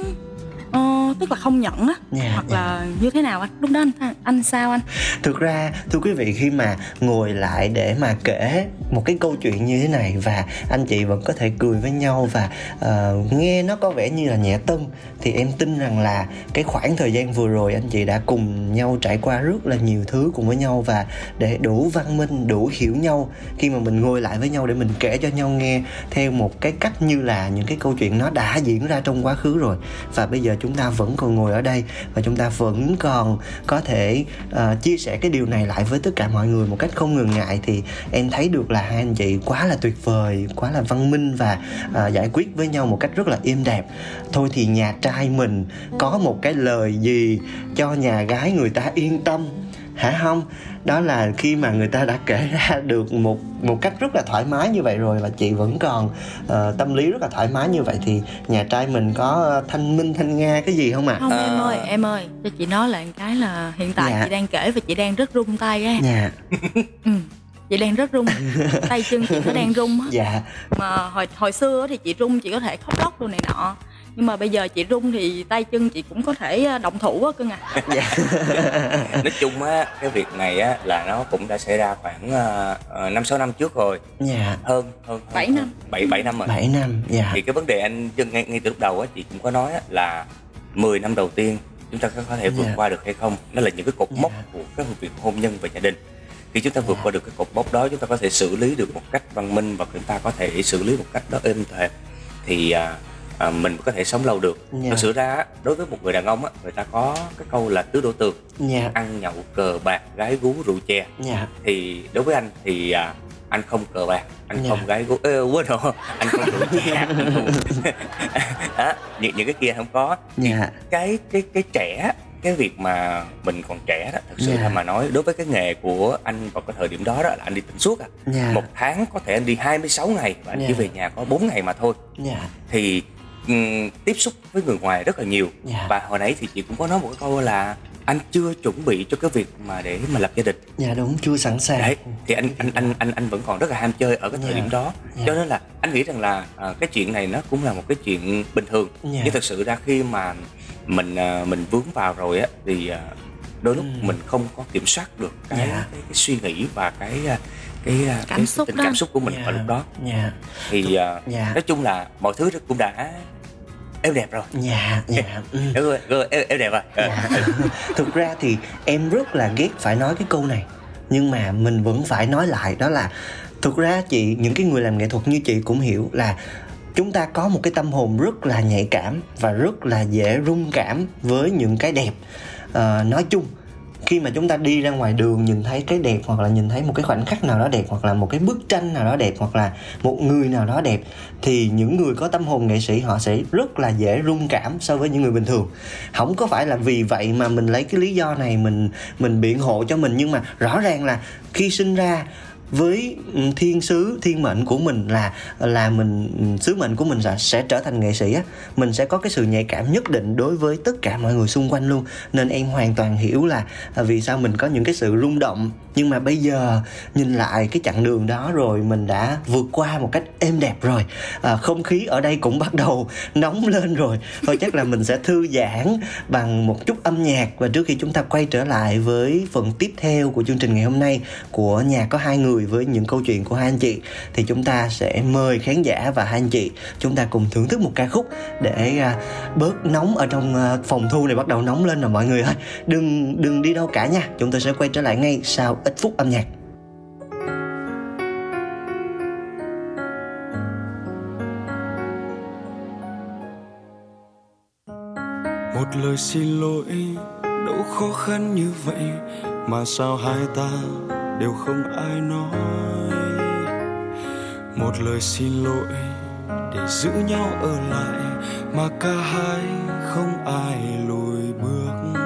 Tức là không nhận á yeah, dạ, hoặc yeah. là dạ. như thế nào anh lúc đó anh anh sao anh thực ra thưa quý vị khi mà ngồi lại để mà kể một cái câu chuyện như thế này và anh chị vẫn có thể cười với nhau và uh, nghe nó có vẻ như là nhẹ tân thì em tin rằng là cái khoảng thời gian vừa rồi anh chị đã cùng nhau trải qua rất là nhiều thứ cùng với nhau và để đủ văn minh đủ hiểu nhau khi mà mình ngồi lại với nhau để mình kể cho nhau nghe theo một cái cách như là những cái câu chuyện nó đã diễn ra trong quá khứ rồi và bây giờ chúng ta vẫn còn ngồi ở đây và chúng ta vẫn còn có thể uh, chia sẻ cái điều này lại với tất cả mọi người một cách không ngừng ngại thì em thấy được là hai anh chị quá là tuyệt vời quá là văn minh và uh, giải quyết với nhau một cách rất là êm đẹp. Thôi thì nhà trai mình có một cái lời gì cho nhà gái người ta yên tâm? Hả? Không. Đó là khi mà người ta đã kể ra được một một cách rất là thoải mái như vậy rồi và chị vẫn còn uh, tâm lý rất là thoải mái như vậy thì nhà trai mình có thanh minh thanh nga cái gì không ạ? À? không em ơi em ơi. Cho chị nói lại cái là hiện tại dạ. chị đang kể và chị đang rất run tay á. Dạ. [laughs] Ừ chị đang rất run. Tay chân chị nó đang run á. [laughs] Dạ. Mà hồi hồi xưa thì chị run chị có thể khóc lóc đồ này nọ nhưng mà bây giờ chị rung thì tay chân chị cũng có thể ờ, động thủ á cưng à. [laughs] Dạ. [laughs] nói chung á cái việc này á là nó cũng đã xảy ra khoảng ờ, ờ, năm uh, sáu năm trước rồi. Dạ. Hơn hơn bảy năm. bảy bảy năm rồi. Bảy năm dạ. Thì cái vấn đề anh chân ngay, ngay từ lúc đầu á chị cũng có nói á, là 10 năm đầu tiên chúng ta có thể vượt yeah. Dạ. qua được hay không? Nó là những cái cột mốc yeah. của cái việc hôn nhân và gia đình. Khi chúng ta vượt qua được cái cột mốc đó chúng ta có thể xử lý được một cách văn minh và chúng ta có thể xử lý một cách đó êm thề thì uh, à, mình có thể sống lâu được yeah. Dạ. thực sự ra đối với một người đàn ông á người ta có cái câu là tứ đổ tường yeah. Dạ. ăn nhậu cờ bạc gái gú rượu chè yeah. Dạ. thì đối với anh thì à, anh không cờ bạc anh yeah. không gái gú Ê, quên rồi [laughs] anh không rượu chè [laughs] đó, những những cái kia không có yeah. cái cái cái trẻ cái việc mà mình còn trẻ đó thực sự yeah. là mà nói đối với cái nghề của anh vào cái thời điểm đó, đó là anh đi tỉnh suốt à yeah. một tháng có thể anh đi 26 ngày và anh yeah. chỉ về nhà có 4 ngày mà thôi yeah. thì um, tiếp xúc với người ngoài rất là nhiều yeah. Dạ. và hồi nãy thì chị cũng có nói một cái câu là anh chưa chuẩn bị cho cái việc mà để mà lập gia đình dạ đúng chưa sẵn sàng đấy thì anh anh anh anh anh vẫn còn rất là ham chơi ở cái thời dạ. điểm đó dạ. cho nên là anh nghĩ rằng là à, cái chuyện này nó cũng là một cái chuyện bình thường dạ. nhưng thật sự ra khi mà mình à, mình vướng vào rồi á thì à, đôi lúc ừ. mình không có kiểm soát được cái, yeah. Dạ. cái, cái suy nghĩ và cái à, cái à, cảm cái, xúc tình đó. cảm xúc của mình yeah. ở lúc đó yeah. Dạ. thì uh, yeah. nói chung là mọi thứ cũng đã em đẹp rồi. Dạ dạ. Ừ. rồi, em, em đẹp rồi. Dạ. thực ra thì em rất là ghét phải nói cái câu này nhưng mà mình vẫn phải nói lại đó là thực ra chị những cái người làm nghệ thuật như chị cũng hiểu là chúng ta có một cái tâm hồn rất là nhạy cảm và rất là dễ rung cảm với những cái đẹp. Uh, nói chung khi mà chúng ta đi ra ngoài đường nhìn thấy cái đẹp hoặc là nhìn thấy một cái khoảnh khắc nào đó đẹp hoặc là một cái bức tranh nào đó đẹp hoặc là một người nào đó đẹp, thì những người có tâm hồn nghệ sĩ họ sẽ rất là dễ rung cảm so với những người bình thường. Không có phải là vì vậy mà mình lấy cái lý do này mình mình biện hộ cho mình, nhưng mà rõ ràng là khi sinh ra với ừ, thiên sứ thiên mệnh của mình là là mình ừ, sứ mệnh của mình sẽ sẽ trở thành nghệ sĩ á. Mình sẽ có cái sự nhạy cảm nhất định đối với tất cả mọi người xung quanh luôn. Nên em hoàn toàn hiểu là à, vì sao mình có những cái sự rung động. Nhưng mà bây giờ nhìn lại cái chặng đường đó rồi mình đã vượt qua một cách êm đẹp rồi. À, không khí ở đây cũng bắt đầu [laughs] nóng lên rồi. Thôi chắc là mình sẽ thư giãn bằng một chút âm nhạc. Và trước khi chúng ta quay trở lại với phần tiếp theo của chương trình ngày hôm nay của nhà có hai người với những câu chuyện của hai anh chị, thì chúng ta sẽ mời khán giả và hai anh chị chúng ta cùng thưởng thức một ca khúc để à, bớt nóng ở trong à, phòng thu này, bắt đầu nóng lên rồi mọi người ơi. Đừng đừng đi đâu cả nha. Chúng tôi sẽ quay trở lại ngay sau ít phút âm nhạc. Một lời xin lỗi, đâu khó khăn như vậy, mà sao hai ta đều không ai nói. Một lời xin lỗi để giữ nhau ở lại mà cả hai không ai lùi bước.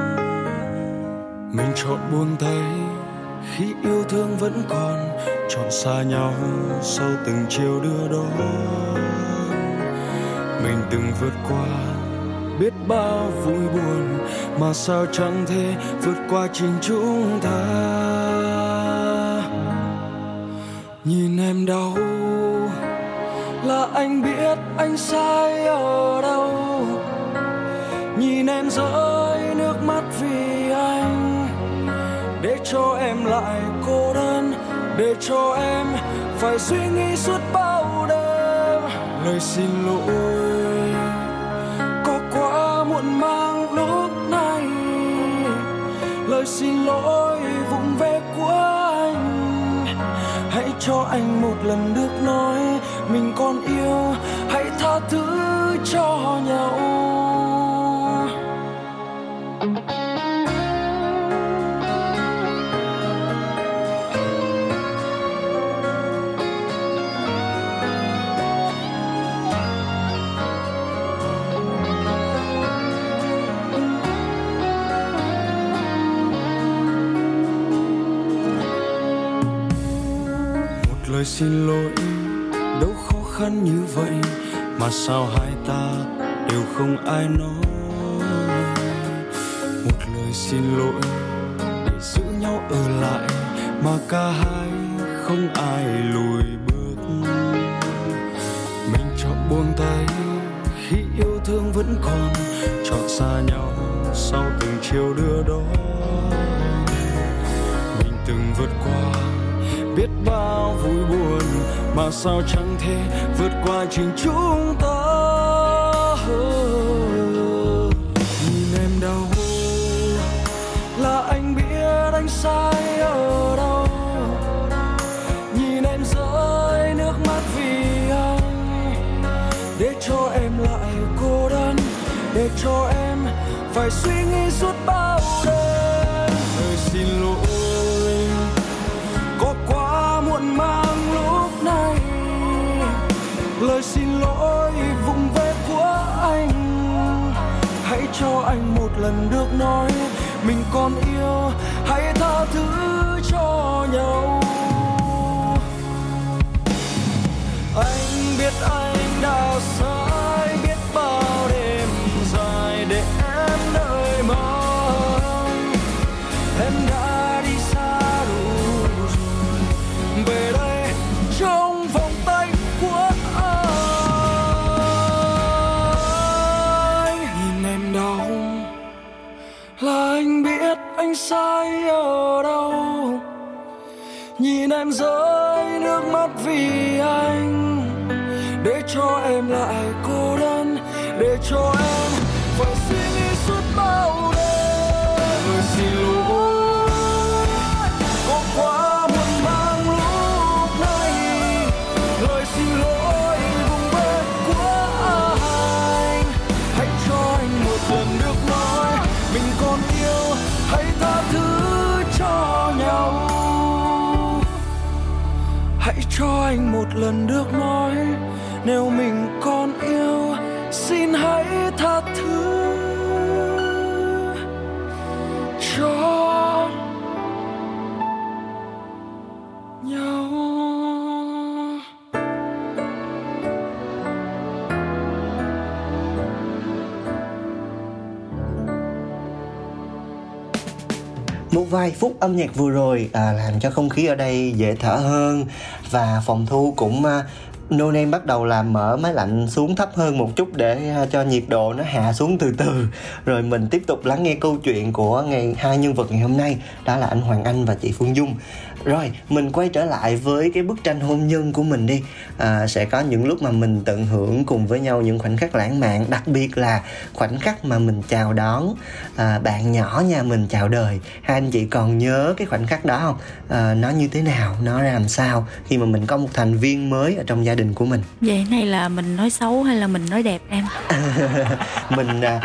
Mình chọn buông tay khi yêu thương vẫn còn, chọn xa nhau sau từng chiều đưa đón. Mình từng vượt qua biết bao vui buồn mà sao chẳng thể vượt qua chính chúng ta? Nhìn em đau là anh biết anh sai ở đâu? Nhìn em rơi nước mắt vì anh. Để cho em lại cô đơn, để cho em phải suy nghĩ suốt bao đêm. Lời xin lỗi có quá muộn màng lúc này. Lời xin lỗi hãy cho anh một lần được nói mình còn yêu. Hãy tha thứ cho nhau. Lời xin lỗi, đâu khó khăn như vậy mà sao hai ta đều không ai nói? Một lời xin lỗi để giữ nhau ở lại mà cả hai không ai lùi bước. Mình chọn buông tay khi yêu thương vẫn còn, chọn xa nhau sau từng chiều đưa đón. Mình từng vượt qua bao vui buồn mà sao chẳng thể vượt qua chính chúng ta? Nhìn em đau là anh biết anh sai ở đâu. Nhìn em rơi nước mắt vì anh. Để cho em lại cô đơn, để cho em phải suy nghĩ suốt bao cho anh một lần được nói mình còn yêu, hãy tha thứ cho nhau. Anh biết anh đã sai cho em. Phải suy nghĩ suốt bao đêm. Lời xin lỗi. Có quá muộn màng lúc này. Lời xin lỗi vùng bên của anh. Hãy cho anh một lần được nói. Mình còn yêu, hãy tha thứ cho nhau. Hãy cho anh một lần được nói. Nếu mình vài phút âm nhạc vừa rồi à, làm cho không khí ở đây dễ thở hơn. Và phòng thu cũng à, No Name bắt đầu làm mở máy lạnh xuống thấp hơn một chút để à, cho nhiệt độ nó hạ xuống từ từ. Rồi mình tiếp tục lắng nghe câu chuyện của ngày hai nhân vật ngày hôm nay đó là anh Hoàng Anh và chị Phương Dung rồi mình quay trở lại với cái bức tranh hôn nhân của mình đi. À, sẽ có những lúc mà mình tận hưởng cùng với nhau những khoảnh khắc lãng mạn đặc biệt là khoảnh khắc mà mình chào đón à, bạn nhỏ nhà mình chào đời. Hai anh chị còn nhớ cái khoảnh khắc đó không? À, nó như thế nào? Nó làm sao? Khi mà mình có một thành viên mới ở trong gia đình của mình. Vậy này là mình nói xấu hay là mình nói đẹp em? [laughs] Mình à,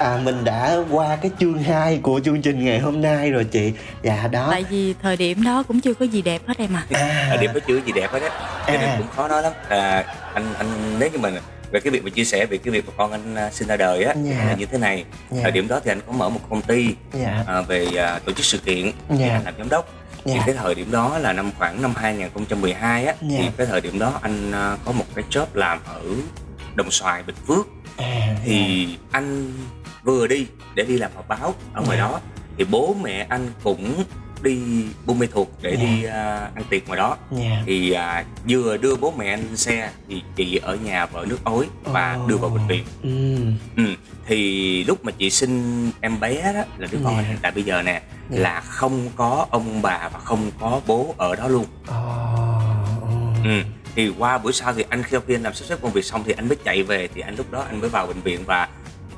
à, mình đã qua cái chương 2 của chương trình ngày hôm nay rồi chị dạ đó tại vì thời điểm đó cũng chưa có gì đẹp hết em à, à. thời điểm đó chưa có gì đẹp hết á cho nên à. cũng khó nói lắm à, anh anh nếu như mình về cái việc mà chia sẻ về cái việc mà con anh à, sinh ra đời á yeah. Dạ. như thế này yeah. Dạ. thời điểm đó thì anh có mở một công ty yeah. Dạ. à, về à, tổ chức sự kiện yeah. anh làm giám đốc Yeah. thì cái thời điểm đó là năm khoảng năm 2012 á yeah. thì cái thời điểm đó anh uh, có một cái job làm ở Đồng Xoài Bình Phước à, thì yeah. anh vừa đi để đi làm họp báo ở ngoài yeah. đó thì bố mẹ anh cũng đi Buôn Mê Thuột để yeah. đi uh, ăn tiệc ngoài đó yeah. thì uh, vừa đưa bố mẹ anh lên xe thì chị ở nhà vợ nước ối và oh. đưa vào bệnh viện mm. ừ. thì lúc mà chị sinh em bé đó là đứa con yeah. hiện tại bây giờ nè yeah. là không có ông bà và không có bố ở đó luôn oh. ừ thì qua buổi sau thì anh khi khi anh làm sắp xếp công việc xong thì anh mới chạy về thì anh lúc đó anh mới vào bệnh viện và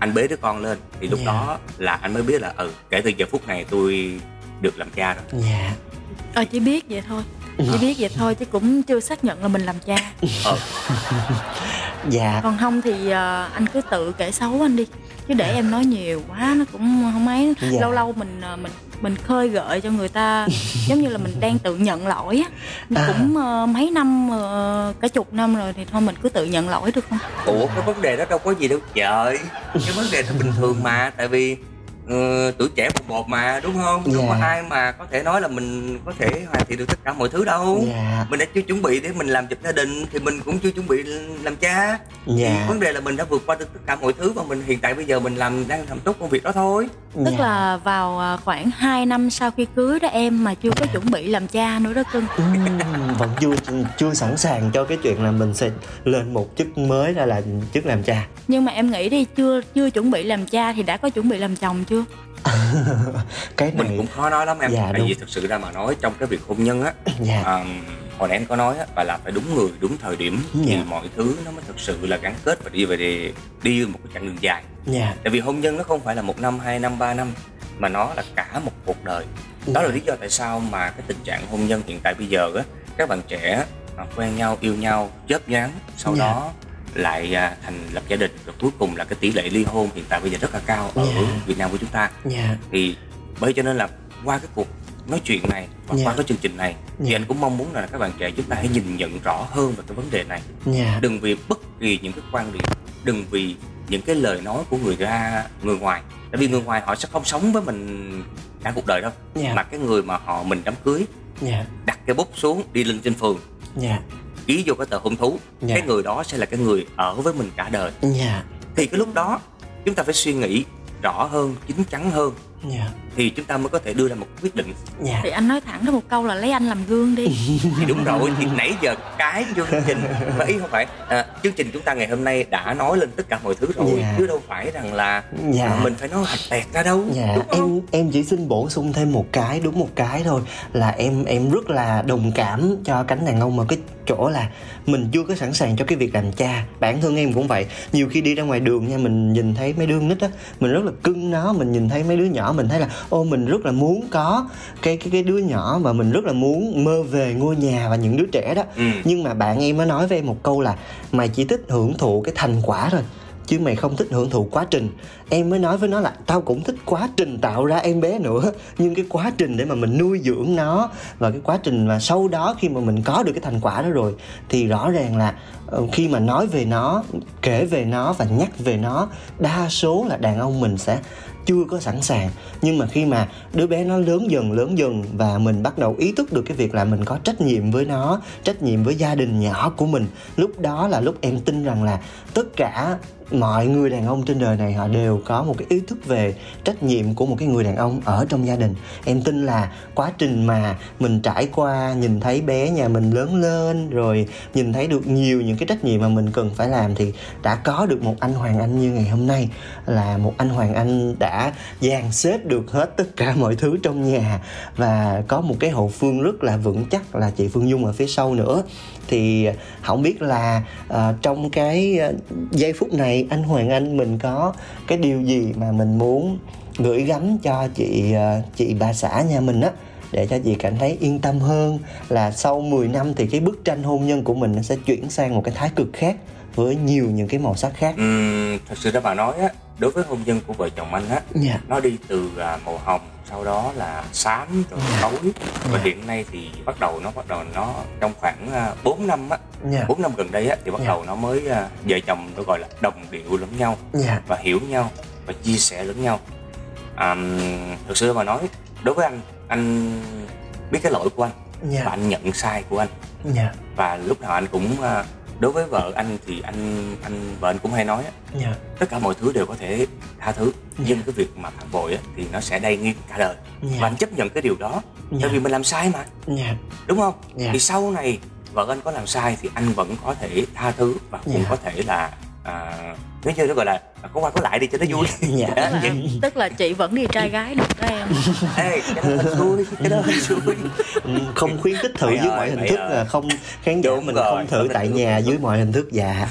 anh bế đứa con lên thì lúc yeah. đó là anh mới biết là ừ kể từ giờ phút này tôi được làm cha rồi dạ yeah. ờ chỉ biết vậy thôi chỉ biết vậy thôi chứ cũng chưa xác nhận là mình làm cha ờ. dạ còn không thì uh, anh cứ tự kể xấu anh đi chứ để em nói nhiều quá nó cũng không mấy dạ. lâu lâu mình uh, mình mình khơi gợi cho người ta giống như là mình đang tự nhận lỗi á. À. cũng uh, mấy năm uh, cả chục năm rồi thì thôi mình cứ tự nhận lỗi được không? Ủa cái vấn đề đó đâu có gì đâu trời. Cái vấn đề nó bình thường mà tại vì ừ, tuổi trẻ một bột mà đúng không yeah. không có dạ. ai mà có thể nói là mình có thể hoàn thiện được tất cả mọi thứ đâu yeah. Dạ. mình đã chưa chuẩn bị để mình làm chụp gia đình thì mình cũng chưa chuẩn bị làm cha yeah. dạ. vấn đề là mình đã vượt qua được tất cả mọi thứ và mình hiện tại bây giờ mình làm đang làm tốt công việc đó thôi tức yeah. là vào à, khoảng 2 năm sau khi cưới đó em mà chưa có chuẩn bị làm cha nữa đó cưng ừ, vẫn chưa chưa sẵn sàng cho cái chuyện là mình sẽ lên một chức mới ra là chức làm cha nhưng mà em nghĩ đi chưa chưa chuẩn bị làm cha thì đã có chuẩn bị làm chồng chưa [laughs] cái này... mình cũng khó nói lắm em dạ, tại đúng. vì thực sự ra mà nói trong cái việc hôn nhân á [laughs] dạ. um, hồi nãy em có nói á và là phải đúng người đúng thời điểm dạ. thì mọi thứ nó mới thực sự là gắn kết và đi về đi, đi một cái chặng đường dài dạ. tại vì hôn nhân nó không phải là một năm hai năm ba năm mà nó là cả một cuộc đời đó dạ. là lý do tại sao mà cái tình trạng hôn nhân hiện tại bây giờ á các bạn trẻ quen nhau yêu nhau chớp nhoáng sau dạ. đó lại à, thành lập gia đình và cuối cùng là cái tỷ lệ ly hôn hiện tại bây giờ rất là cao ở yeah. Dạ. Việt Nam của chúng ta yeah. Dạ. thì bởi cho nên là qua cái cuộc nói chuyện này và yeah. qua dạ. cái chương trình này yeah. thì anh cũng mong muốn là các bạn trẻ chúng ta hãy nhìn nhận rõ hơn về cái vấn đề này yeah. đừng vì bất kỳ những cái quan điểm đừng vì những cái lời nói của người ra người ngoài tại vì người ngoài họ sẽ không sống với mình cả cuộc đời đâu yeah. mà cái người mà họ mình đám cưới yeah. đặt cái bút xuống đi lên trên phường yeah ký vô cái tờ hôn thú yeah. Dạ. cái người đó sẽ là cái người ở với mình cả đời yeah. Dạ. thì cái lúc đó chúng ta phải suy nghĩ rõ hơn chín chắn hơn yeah. Dạ. thì chúng ta mới có thể đưa ra một quyết định yeah. Dạ. thì anh nói thẳng ra một câu là lấy anh làm gương đi [laughs] thì đúng rồi thì nãy giờ cái chương trình mà ý không phải à, chương trình chúng ta ngày hôm nay đã nói lên tất cả mọi thứ rồi yeah. chứ đâu phải rằng là yeah. à, mình phải nói hạch tẹt ra đâu yeah. đúng không? em em chỉ xin bổ sung thêm một cái đúng một cái thôi là em em rất là đồng cảm cho cánh đàn ông mà cái chỗ là mình chưa có sẵn sàng cho cái việc làm cha bản thân em cũng vậy nhiều khi đi ra ngoài đường nha mình nhìn thấy mấy đứa nít á mình rất là cưng nó mình nhìn thấy mấy đứa nhỏ mình thấy là ô mình rất là muốn có cái cái cái đứa nhỏ mà mình rất là muốn mơ về ngôi nhà và những đứa trẻ đó ừ. nhưng mà bạn em mới nói với em một câu là mày chỉ thích hưởng thụ cái thành quả thôi chứ mày không thích hưởng thụ quá trình em mới nói với nó là tao cũng thích quá trình tạo ra em bé nữa nhưng cái quá trình để mà mình nuôi dưỡng nó và cái quá trình mà sau đó khi mà mình có được cái thành quả đó rồi thì rõ ràng là ờ, khi mà nói về nó kể về nó và nhắc về nó đa số là đàn ông mình sẽ chưa có sẵn sàng. Nhưng mà khi mà đứa bé nó lớn dần lớn dần và mình bắt đầu ý thức được cái việc là mình có trách nhiệm với nó, trách nhiệm với gia đình nhỏ của mình, lúc đó là lúc em tin rằng là tất cả mọi người đàn ông trên đời này họ đều có một cái ý thức về trách nhiệm của một cái người đàn ông ở trong gia đình. Em tin là quá trình mà mình trải qua, nhìn thấy bé nhà mình lớn lên, rồi nhìn thấy được nhiều những cái trách nhiệm mà mình cần phải làm thì đã có được một anh hoàng anh như ngày hôm nay. Là một anh hoàng anh đã dàn xếp được hết tất cả mọi thứ trong nhà và có một cái hậu phương rất là vững chắc là chị phương dung ở phía sau nữa thì à, không biết là uh, trong cái à, giây phút này anh Hoàng Anh mình có cái điều gì mà mình muốn gửi gắm cho chị uh, chị bà xã nhà mình á để cho chị cảm thấy yên tâm hơn là sau 10 năm thì cái bức tranh hôn nhân của mình nó sẽ chuyển sang một cái thái cực khác với nhiều những cái màu sắc khác. Ừ, thật sự ra bà nói á, đối với hôn nhân của vợ chồng anh á, yeah. Dạ. nó đi từ uh, màu hồng sau đó là xám rồi yeah. Dạ. tối và yeah. hiện nay thì bắt đầu nó bắt đầu nó trong khoảng uh, 4 năm á yeah. Dạ. 4 năm gần đây á thì bắt yeah. đầu nó mới uh, vợ chồng nó gọi là đồng điệu lẫn nhau yeah. và hiểu nhau và chia sẻ lẫn nhau um, thực sự mà nói đối với anh anh biết cái lỗi của anh yeah. và anh nhận sai của anh yeah. và lúc nào anh cũng uh, đối với vợ anh thì anh anh vợ anh cũng hay nói á yeah. Dạ. tất cả mọi thứ đều có thể tha thứ yeah. Dạ. nhưng cái việc mà phản bội á thì nó sẽ đay nghiến cả đời yeah. Dạ. và anh chấp nhận cái điều đó yeah. tại vì mình làm sai mà yeah. đúng không yeah. thì sau này vợ anh có làm sai thì anh vẫn có thể tha thứ và cũng yeah. có thể là à, nếu như nó gọi là có qua có lại đi cho nó vui. [laughs] Dạ. tức, là, tức là chị vẫn đi trai gái được đó em. Ê, cái đó xui cái đó xui. Ừ, không khuyến khích thử dưới mọi hình thức là không khán giả mình rồi, không thử tại nhà dưới mọi hình thức dạ.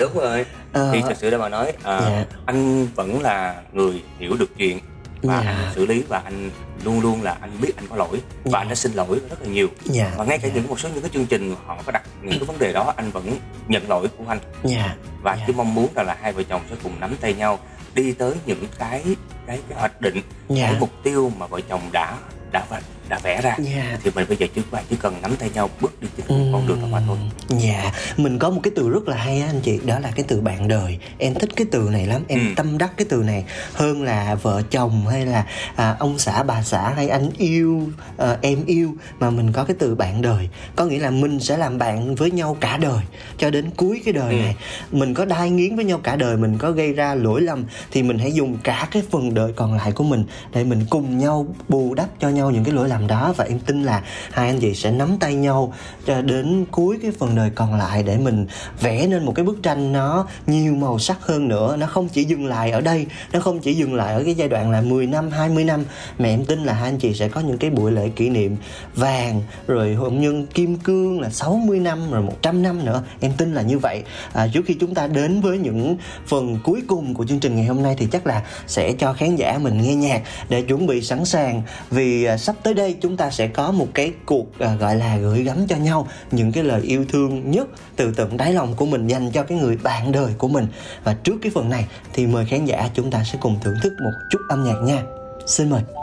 Đúng rồi. Ờ, thì thật sự đó mà nói à, dạ. anh vẫn là người hiểu được chuyện và yeah. anh xử lý và anh luôn luôn là anh biết anh có lỗi và yeah. anh đã xin lỗi rất là nhiều yeah. và ngay cả yeah. những một số những cái chương trình họ có đặt những cái vấn đề đó anh vẫn nhận lỗi của anh yeah. và yeah. chỉ mong muốn rằng là hai vợ chồng sẽ cùng nắm tay nhau đi tới những cái cái, cái hoạch định yeah. cái mục tiêu mà vợ chồng đã đã đã vẽ ra yeah. Dạ. thì mình bây giờ chứ bạn chỉ cần nắm tay nhau bước đi trên mm. con đường đó mà thôi dạ yeah. mình có một cái từ rất là hay á anh chị đó là cái từ bạn đời em thích cái từ này lắm em mm. tâm đắc cái từ này hơn là vợ chồng hay là à, ông xã bà xã hay anh yêu à, em yêu mà mình có cái từ bạn đời có nghĩa là mình sẽ làm bạn với nhau cả đời cho đến cuối cái đời mm. này mình có đai nghiến với nhau cả đời mình có gây ra lỗi lầm thì mình hãy dùng cả cái phần đời còn lại của mình để mình cùng nhau bù đắp cho nhau những cái lỗi lầm làm đó và em tin là hai anh chị sẽ nắm tay nhau cho đến cuối cái phần đời còn lại để mình vẽ nên một cái bức tranh nó nhiều màu sắc hơn nữa. Nó không chỉ dừng lại ở đây nó không chỉ dừng lại ở cái giai đoạn là 10 năm 20 năm mà em tin là hai anh chị sẽ có những cái buổi lễ kỷ niệm vàng rồi hôn nhân kim cương là 60 năm rồi 100 năm nữa. Em tin là như vậy. À, trước khi chúng ta đến với những phần cuối cùng của chương trình ngày hôm nay thì chắc là sẽ cho khán giả mình nghe nhạc để chuẩn bị sẵn sàng vì à, sắp tới đây đây chúng ta sẽ có một cái cuộc à, gọi là gửi gắm cho nhau những cái lời yêu thương nhất từ tận đáy lòng của mình dành cho cái người bạn đời của mình. Và trước cái phần này thì mời khán giả chúng ta sẽ cùng thưởng thức một chút âm nhạc nha. Xin mời.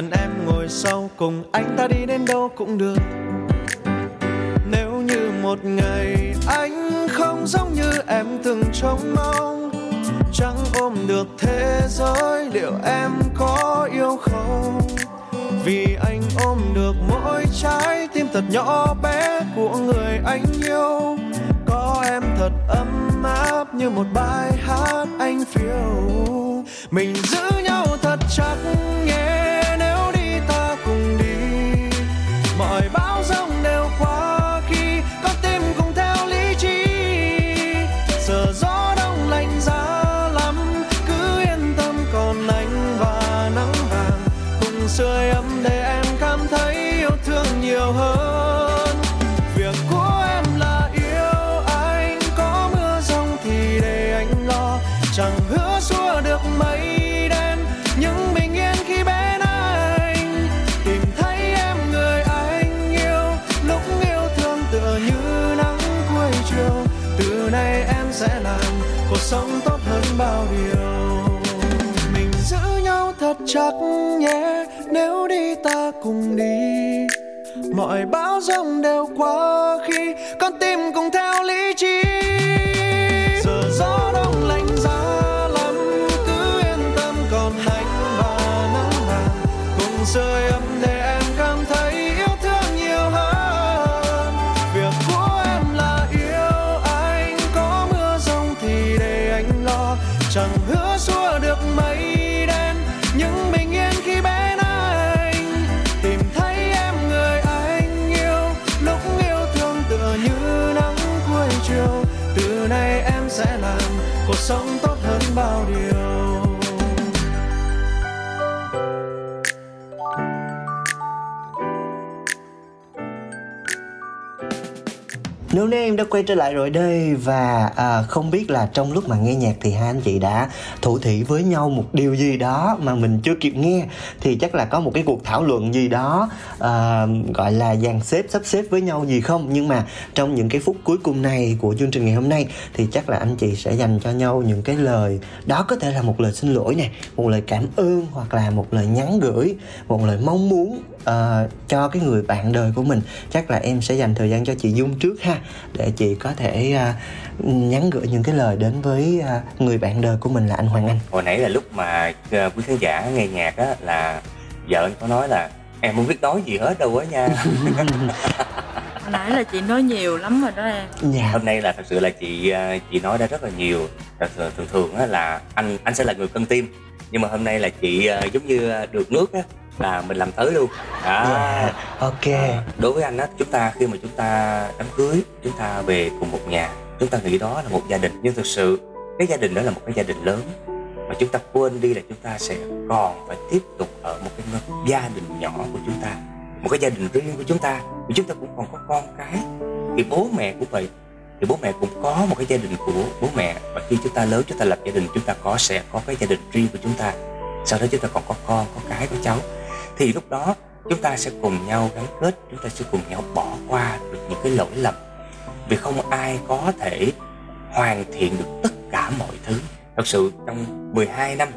Cần em ngồi sau cùng anh ta đi đến đâu cũng được. Nếu như một ngày anh không giống như em từng trông mong, chẳng ôm được thế giới liệu em có yêu không? Vì anh ôm được mỗi trái tim thật nhỏ bé của người anh yêu. Có em thật ấm áp như một bài hát anh phiêu. Mình ta cùng đi mọi bão giông đều qua khi con tim cùng theo lý trí giờ gió đông lạnh giá lắm, cứ yên tâm, còn anh và nắng vàng cùng rơi. Nếu nè em đã quay trở lại rồi đây và à, không biết là trong lúc mà nghe nhạc thì hai anh chị đã thủ thị với nhau một điều gì đó mà mình chưa kịp nghe thì chắc là có một cái cuộc thảo luận gì đó à, gọi là dàn xếp sắp xếp với nhau gì không? Nhưng mà trong những cái phút cuối cùng này của chương trình ngày hôm nay thì chắc là anh chị sẽ dành cho nhau những cái lời đó có thể là một lời xin lỗi nè một lời cảm ơn hoặc là một lời nhắn gửi một lời mong muốn ờ, cho cái người bạn đời của mình. Chắc là em sẽ dành thời gian cho chị Dung trước ha để chị có thể à, nhắn gửi những cái lời đến với à, người bạn đời của mình là anh Hoàng Anh. Hồi nãy là lúc mà ờ, quý khán giả nghe nhạc á là vợ anh có nói là em không biết nói gì hết đâu á nha. [laughs] Nãy là chị nói nhiều lắm rồi đó em. Dạ. hôm nay là thật sự là chị chị nói đã rất là nhiều. Thật sự thường thường là anh anh sẽ là người cân tim. Nhưng mà hôm nay là chị giống như được nước á là mình làm tới luôn đó yeah, dạ, ok à, đối với anh á chúng ta khi mà chúng ta đám cưới chúng ta về cùng một nhà chúng ta nghĩ đó là một gia đình nhưng thực sự cái gia đình đó là một cái gia đình lớn mà chúng ta quên đi là chúng ta sẽ còn phải tiếp tục ở một cái gia đình nhỏ của chúng ta một cái gia đình riêng của chúng ta vì chúng ta cũng còn có con cái thì bố mẹ cũng vậy thì bố mẹ cũng có một cái gia đình của bố mẹ và khi chúng ta lớn chúng ta lập gia đình chúng ta có sẽ có cái gia đình riêng của chúng ta sau đó chúng ta còn có con có cái có cháu thì lúc đó chúng ta sẽ cùng nhau gắn kết chúng ta sẽ cùng nhau bỏ qua được những cái lỗi lầm. Vì không ai có thể hoàn thiện được tất cả mọi thứ. Thật sự trong 12 năm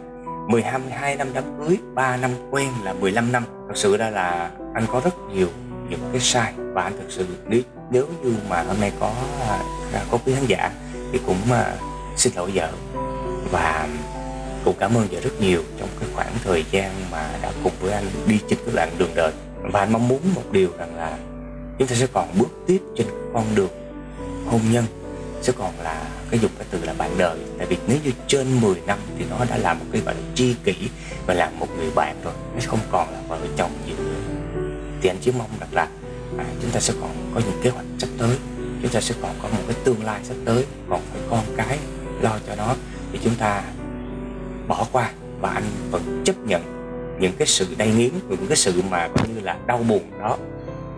12 12 năm đám cưới 3 năm quen là 15 năm. Thật sự ra là anh có rất nhiều những cái sai. Và anh thật sự nếu nếu như mà hôm nay có à, có quý khán giả thì cũng uh, xin lỗi vợ. Và cũng cảm ơn vợ rất nhiều trong cái khoảng thời gian mà đã cùng với anh đi trên cái đoạn đường đời. Và anh mong muốn một điều rằng là chúng ta sẽ còn bước tiếp trên con đường hôn nhân sẽ còn là cái dùng cái từ là bạn đời. Tại vì nếu như trên 10 năm thì nó đã là một cái gọi là tri kỷ và là một người bạn rồi nó không còn là vợ chồng gì nữa. Thì anh chỉ mong rằng là à, chúng ta sẽ còn có những kế hoạch sắp tới chúng ta sẽ còn có một cái tương lai sắp tới còn phải con cái lo cho nó. Thì chúng ta bỏ qua và anh vẫn chấp nhận những cái sự đay nghiến những cái sự mà coi như là đau buồn đó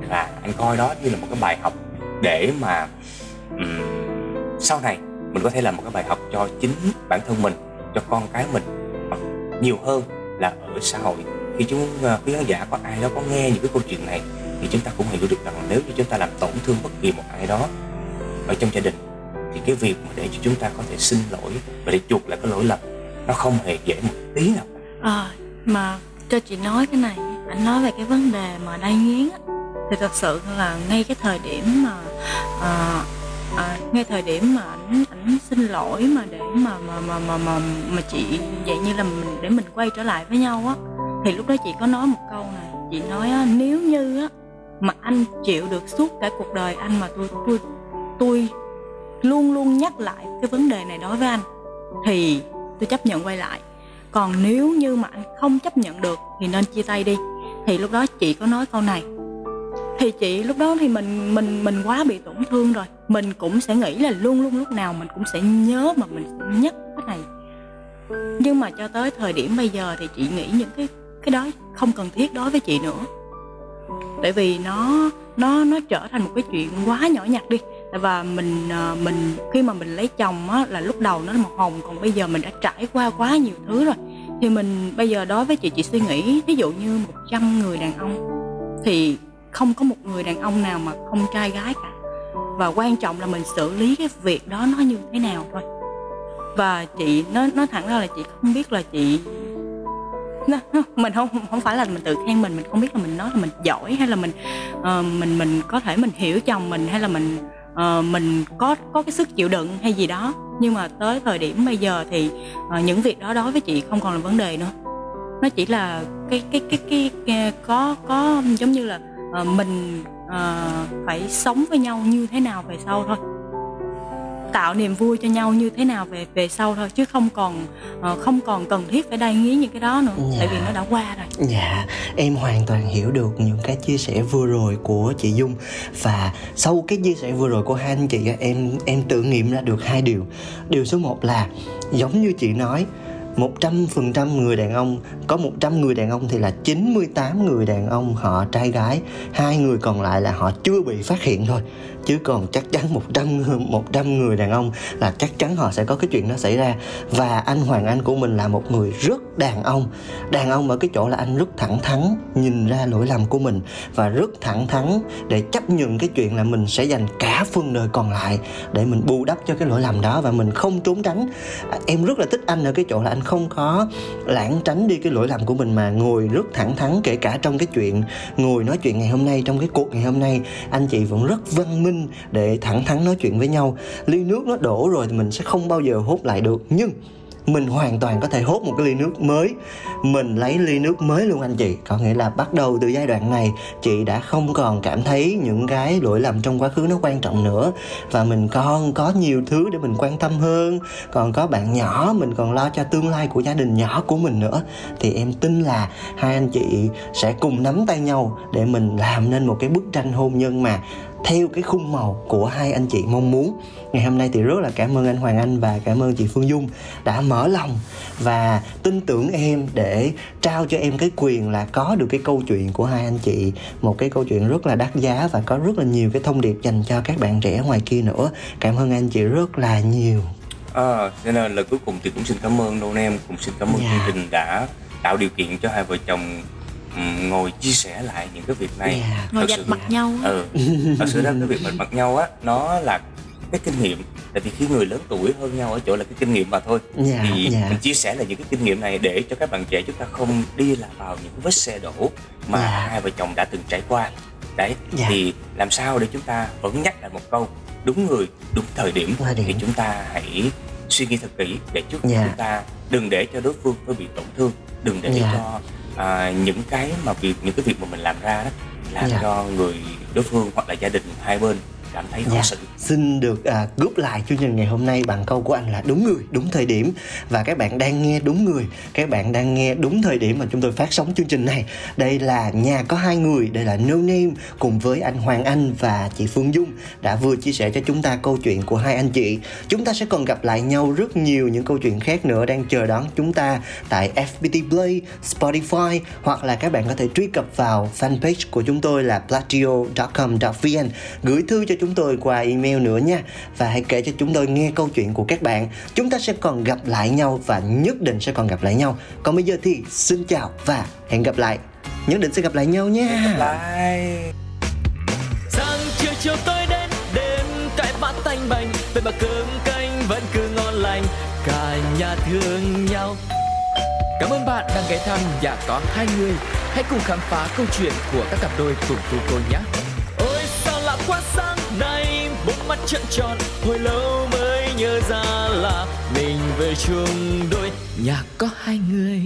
là anh coi đó như là một cái bài học để mà um, sau này mình có thể làm một cái bài học cho chính bản thân mình cho con cái mình nhiều hơn là ở xã hội. Khi chúng ờ, quý khán giả có ai đó có nghe những cái câu chuyện này thì chúng ta cũng hiểu được rằng nếu như chúng ta làm tổn thương bất kỳ một ai đó ở trong gia đình thì cái việc mà để cho chúng ta có thể xin lỗi và để chuộc lại cái lỗi lầm nó không hề dễ một tí nào. À, mà cho chị nói cái này anh nói về cái vấn đề mà đai nghiến á. Thì thật sự là ngay cái thời điểm mà à, à, ngay thời điểm mà ảnh ảnh xin lỗi mà để mà mà mà mà mà, mà chị vậy như là mình để mình quay trở lại với nhau á. Thì lúc đó chị có nói một câu này chị nói á, nếu như á mà anh chịu được suốt cả cuộc đời anh mà tôi tôi tôi luôn luôn nhắc lại cái vấn đề này đối với anh thì tôi chấp nhận quay lại. Còn nếu như mà anh không chấp nhận được thì nên chia tay đi. Thì lúc đó chị có nói câu này. Thì chị lúc đó thì mình mình mình quá bị tổn thương rồi. Mình cũng sẽ nghĩ là luôn luôn lúc nào mình cũng sẽ nhớ mà mình sẽ nhắc cái này. Nhưng mà cho tới thời điểm bây giờ thì chị nghĩ những cái cái đó không cần thiết đối với chị nữa. Tại vì nó nó nó trở thành một cái chuyện quá nhỏ nhặt đi và mình ờ, mình khi mà mình lấy chồng á là lúc đầu nó là màu hồng còn bây giờ mình đã trải qua quá nhiều thứ rồi. Thì mình bây giờ đối với chị chị suy nghĩ ví dụ như 100 người đàn ông thì không có một người đàn ông nào mà không trai gái cả. Và quan trọng là mình xử lý cái việc đó nó như thế nào thôi. Và chị nói nói thẳng ra là chị không biết là chị mình không không phải là mình tự khen mình mình không biết là mình nói là mình giỏi hay là mình uh, mình mình có thể mình hiểu chồng mình hay là mình uh, mình có có cái sức chịu đựng hay gì đó. Nhưng mà tới thời điểm bây giờ thì uh, những việc đó đối với chị không còn là vấn đề nữa. Nó chỉ là cái cái cái cái, cái có có giống như là uh, mình uh, phải sống với nhau như thế nào về sau thôi tạo niềm vui cho nhau như thế nào về về sau thôi chứ không còn uh, không còn cần thiết phải đai nghiến những cái đó nữa dạ. tại vì nó đã qua rồi. Dạ em hoàn toàn hiểu được những cái chia sẻ vừa rồi của chị dung. Và sau cái chia sẻ vừa rồi của hai anh chị em em tự nghiệm ra được hai điều. Điều số một là giống như chị nói 100% người đàn ông có 100 người đàn ông thì là 98 người đàn ông họ trai gái hai người còn lại là họ chưa bị phát hiện thôi. Chứ còn chắc chắn 100 người, 100 người đàn ông là chắc chắn họ sẽ có cái chuyện đó xảy ra. Và anh Hoàng Anh của mình là một người rất đàn ông. Đàn ông ở cái chỗ là anh rất thẳng thắn nhìn ra lỗi lầm của mình và rất thẳng thắn để chấp nhận cái chuyện là mình sẽ dành cả phần đời còn lại để mình bù đắp cho cái lỗi lầm đó và mình không trốn tránh. À, em rất là thích anh ở cái chỗ là anh không có lãng tránh đi cái lỗi lầm của mình mà ngồi rất thẳng thắn kể cả trong cái chuyện ngồi nói chuyện ngày hôm nay, trong cái cuộc ngày hôm nay, anh chị vẫn rất văn minh để thẳng thắn nói chuyện với nhau. Ly nước nó đổ rồi thì mình sẽ không bao giờ hút lại được. Nhưng mình hoàn toàn có thể hốt một cái ly nước mới. Mình lấy ly nước mới luôn anh chị. Có nghĩa là bắt đầu từ giai đoạn này, chị đã không còn cảm thấy những cái lỗi lầm trong quá khứ nó quan trọng nữa. Và mình còn có nhiều thứ để mình quan tâm hơn. Còn có bạn nhỏ, mình còn lo cho tương lai của gia đình nhỏ của mình nữa. Thì em tin là hai anh chị sẽ cùng nắm tay nhau để mình làm nên một cái bức tranh hôn nhân mà theo cái khung màu của hai anh chị mong muốn ngày hôm nay thì rất là cảm ơn anh Hoàng Anh và cảm ơn chị Phương Dung đã mở lòng và tin tưởng em để trao cho em cái quyền là có được cái câu chuyện của hai anh chị. Một cái câu chuyện rất là đắt giá và có rất là nhiều cái thông điệp dành cho các bạn trẻ ngoài kia nữa. Cảm ơn anh chị rất là nhiều. À, cho nên là cuối cùng thì cũng xin cảm ơn đôn em cũng xin cảm ơn yeah. chương trình đã tạo điều kiện cho hai vợ chồng ngồi chia sẻ lại những cái việc này. Yeah. ngồi dạch mặt nhau ừ. Thật sự ra cái việc mình mặt nhau á nó là cái kinh nghiệm tại vì khi người lớn tuổi hơn nhau ở chỗ là cái kinh nghiệm mà thôi yeah, thì yeah. mình chia sẻ là những cái kinh nghiệm này để cho các bạn trẻ chúng ta không đi là vào những vết xe đổ mà yeah. hai vợ chồng đã từng trải qua đấy yeah. thì làm sao để chúng ta vẫn nhắc lại một câu đúng người đúng thời điểm, thời điểm. thì chúng ta hãy suy nghĩ thật kỹ để trước yeah. chúng ta đừng để cho đối phương phải bị tổn thương đừng để yeah. cho à, những cái mà việc những cái việc mà mình làm ra đó làm yeah. cho người đối phương hoặc là gia đình hai bên cảm thấy khó. Dạ. xử xin được à, group lại chương trình ngày hôm nay bằng câu của anh là đúng người đúng thời điểm và các bạn đang nghe đúng người các bạn đang nghe đúng thời điểm mà chúng tôi phát sóng chương trình này đây là nhà có hai người đây là No Name cùng với anh Hoàng Anh và chị Phương Dung đã vừa chia sẻ cho chúng ta câu chuyện của hai anh chị chúng ta sẽ còn gặp lại nhau rất nhiều những câu chuyện khác nữa đang chờ đón chúng ta tại FPT Play Spotify hoặc là các bạn có thể truy cập vào fanpage của chúng tôi là platio.com.vn gửi thư cho chúng chúng tôi qua email nữa nha. Và hãy kể cho chúng tôi nghe câu chuyện của các bạn. Chúng ta sẽ còn gặp lại nhau và nhất định sẽ còn gặp lại nhau. Còn bây giờ thì xin chào và hẹn gặp lại. Nhất định sẽ gặp lại nhau nha. Hẹn gặp lại. Sáng chiều chiều tôi đến đêm cãi vã tanh bành. Vậy mà cơm canh vẫn cứ ngon lành. Cả nhà thương nhau. Cảm ơn bạn đang ghé thăm nhà có hai người. Hãy cùng khám phá câu chuyện của các cặp đôi cùng cô cô nhé. Ôi sao lạ quá sáng mắt trợn tròn, hồi lâu mới nhớ ra là mình về chung đôi. Nhà có hai người.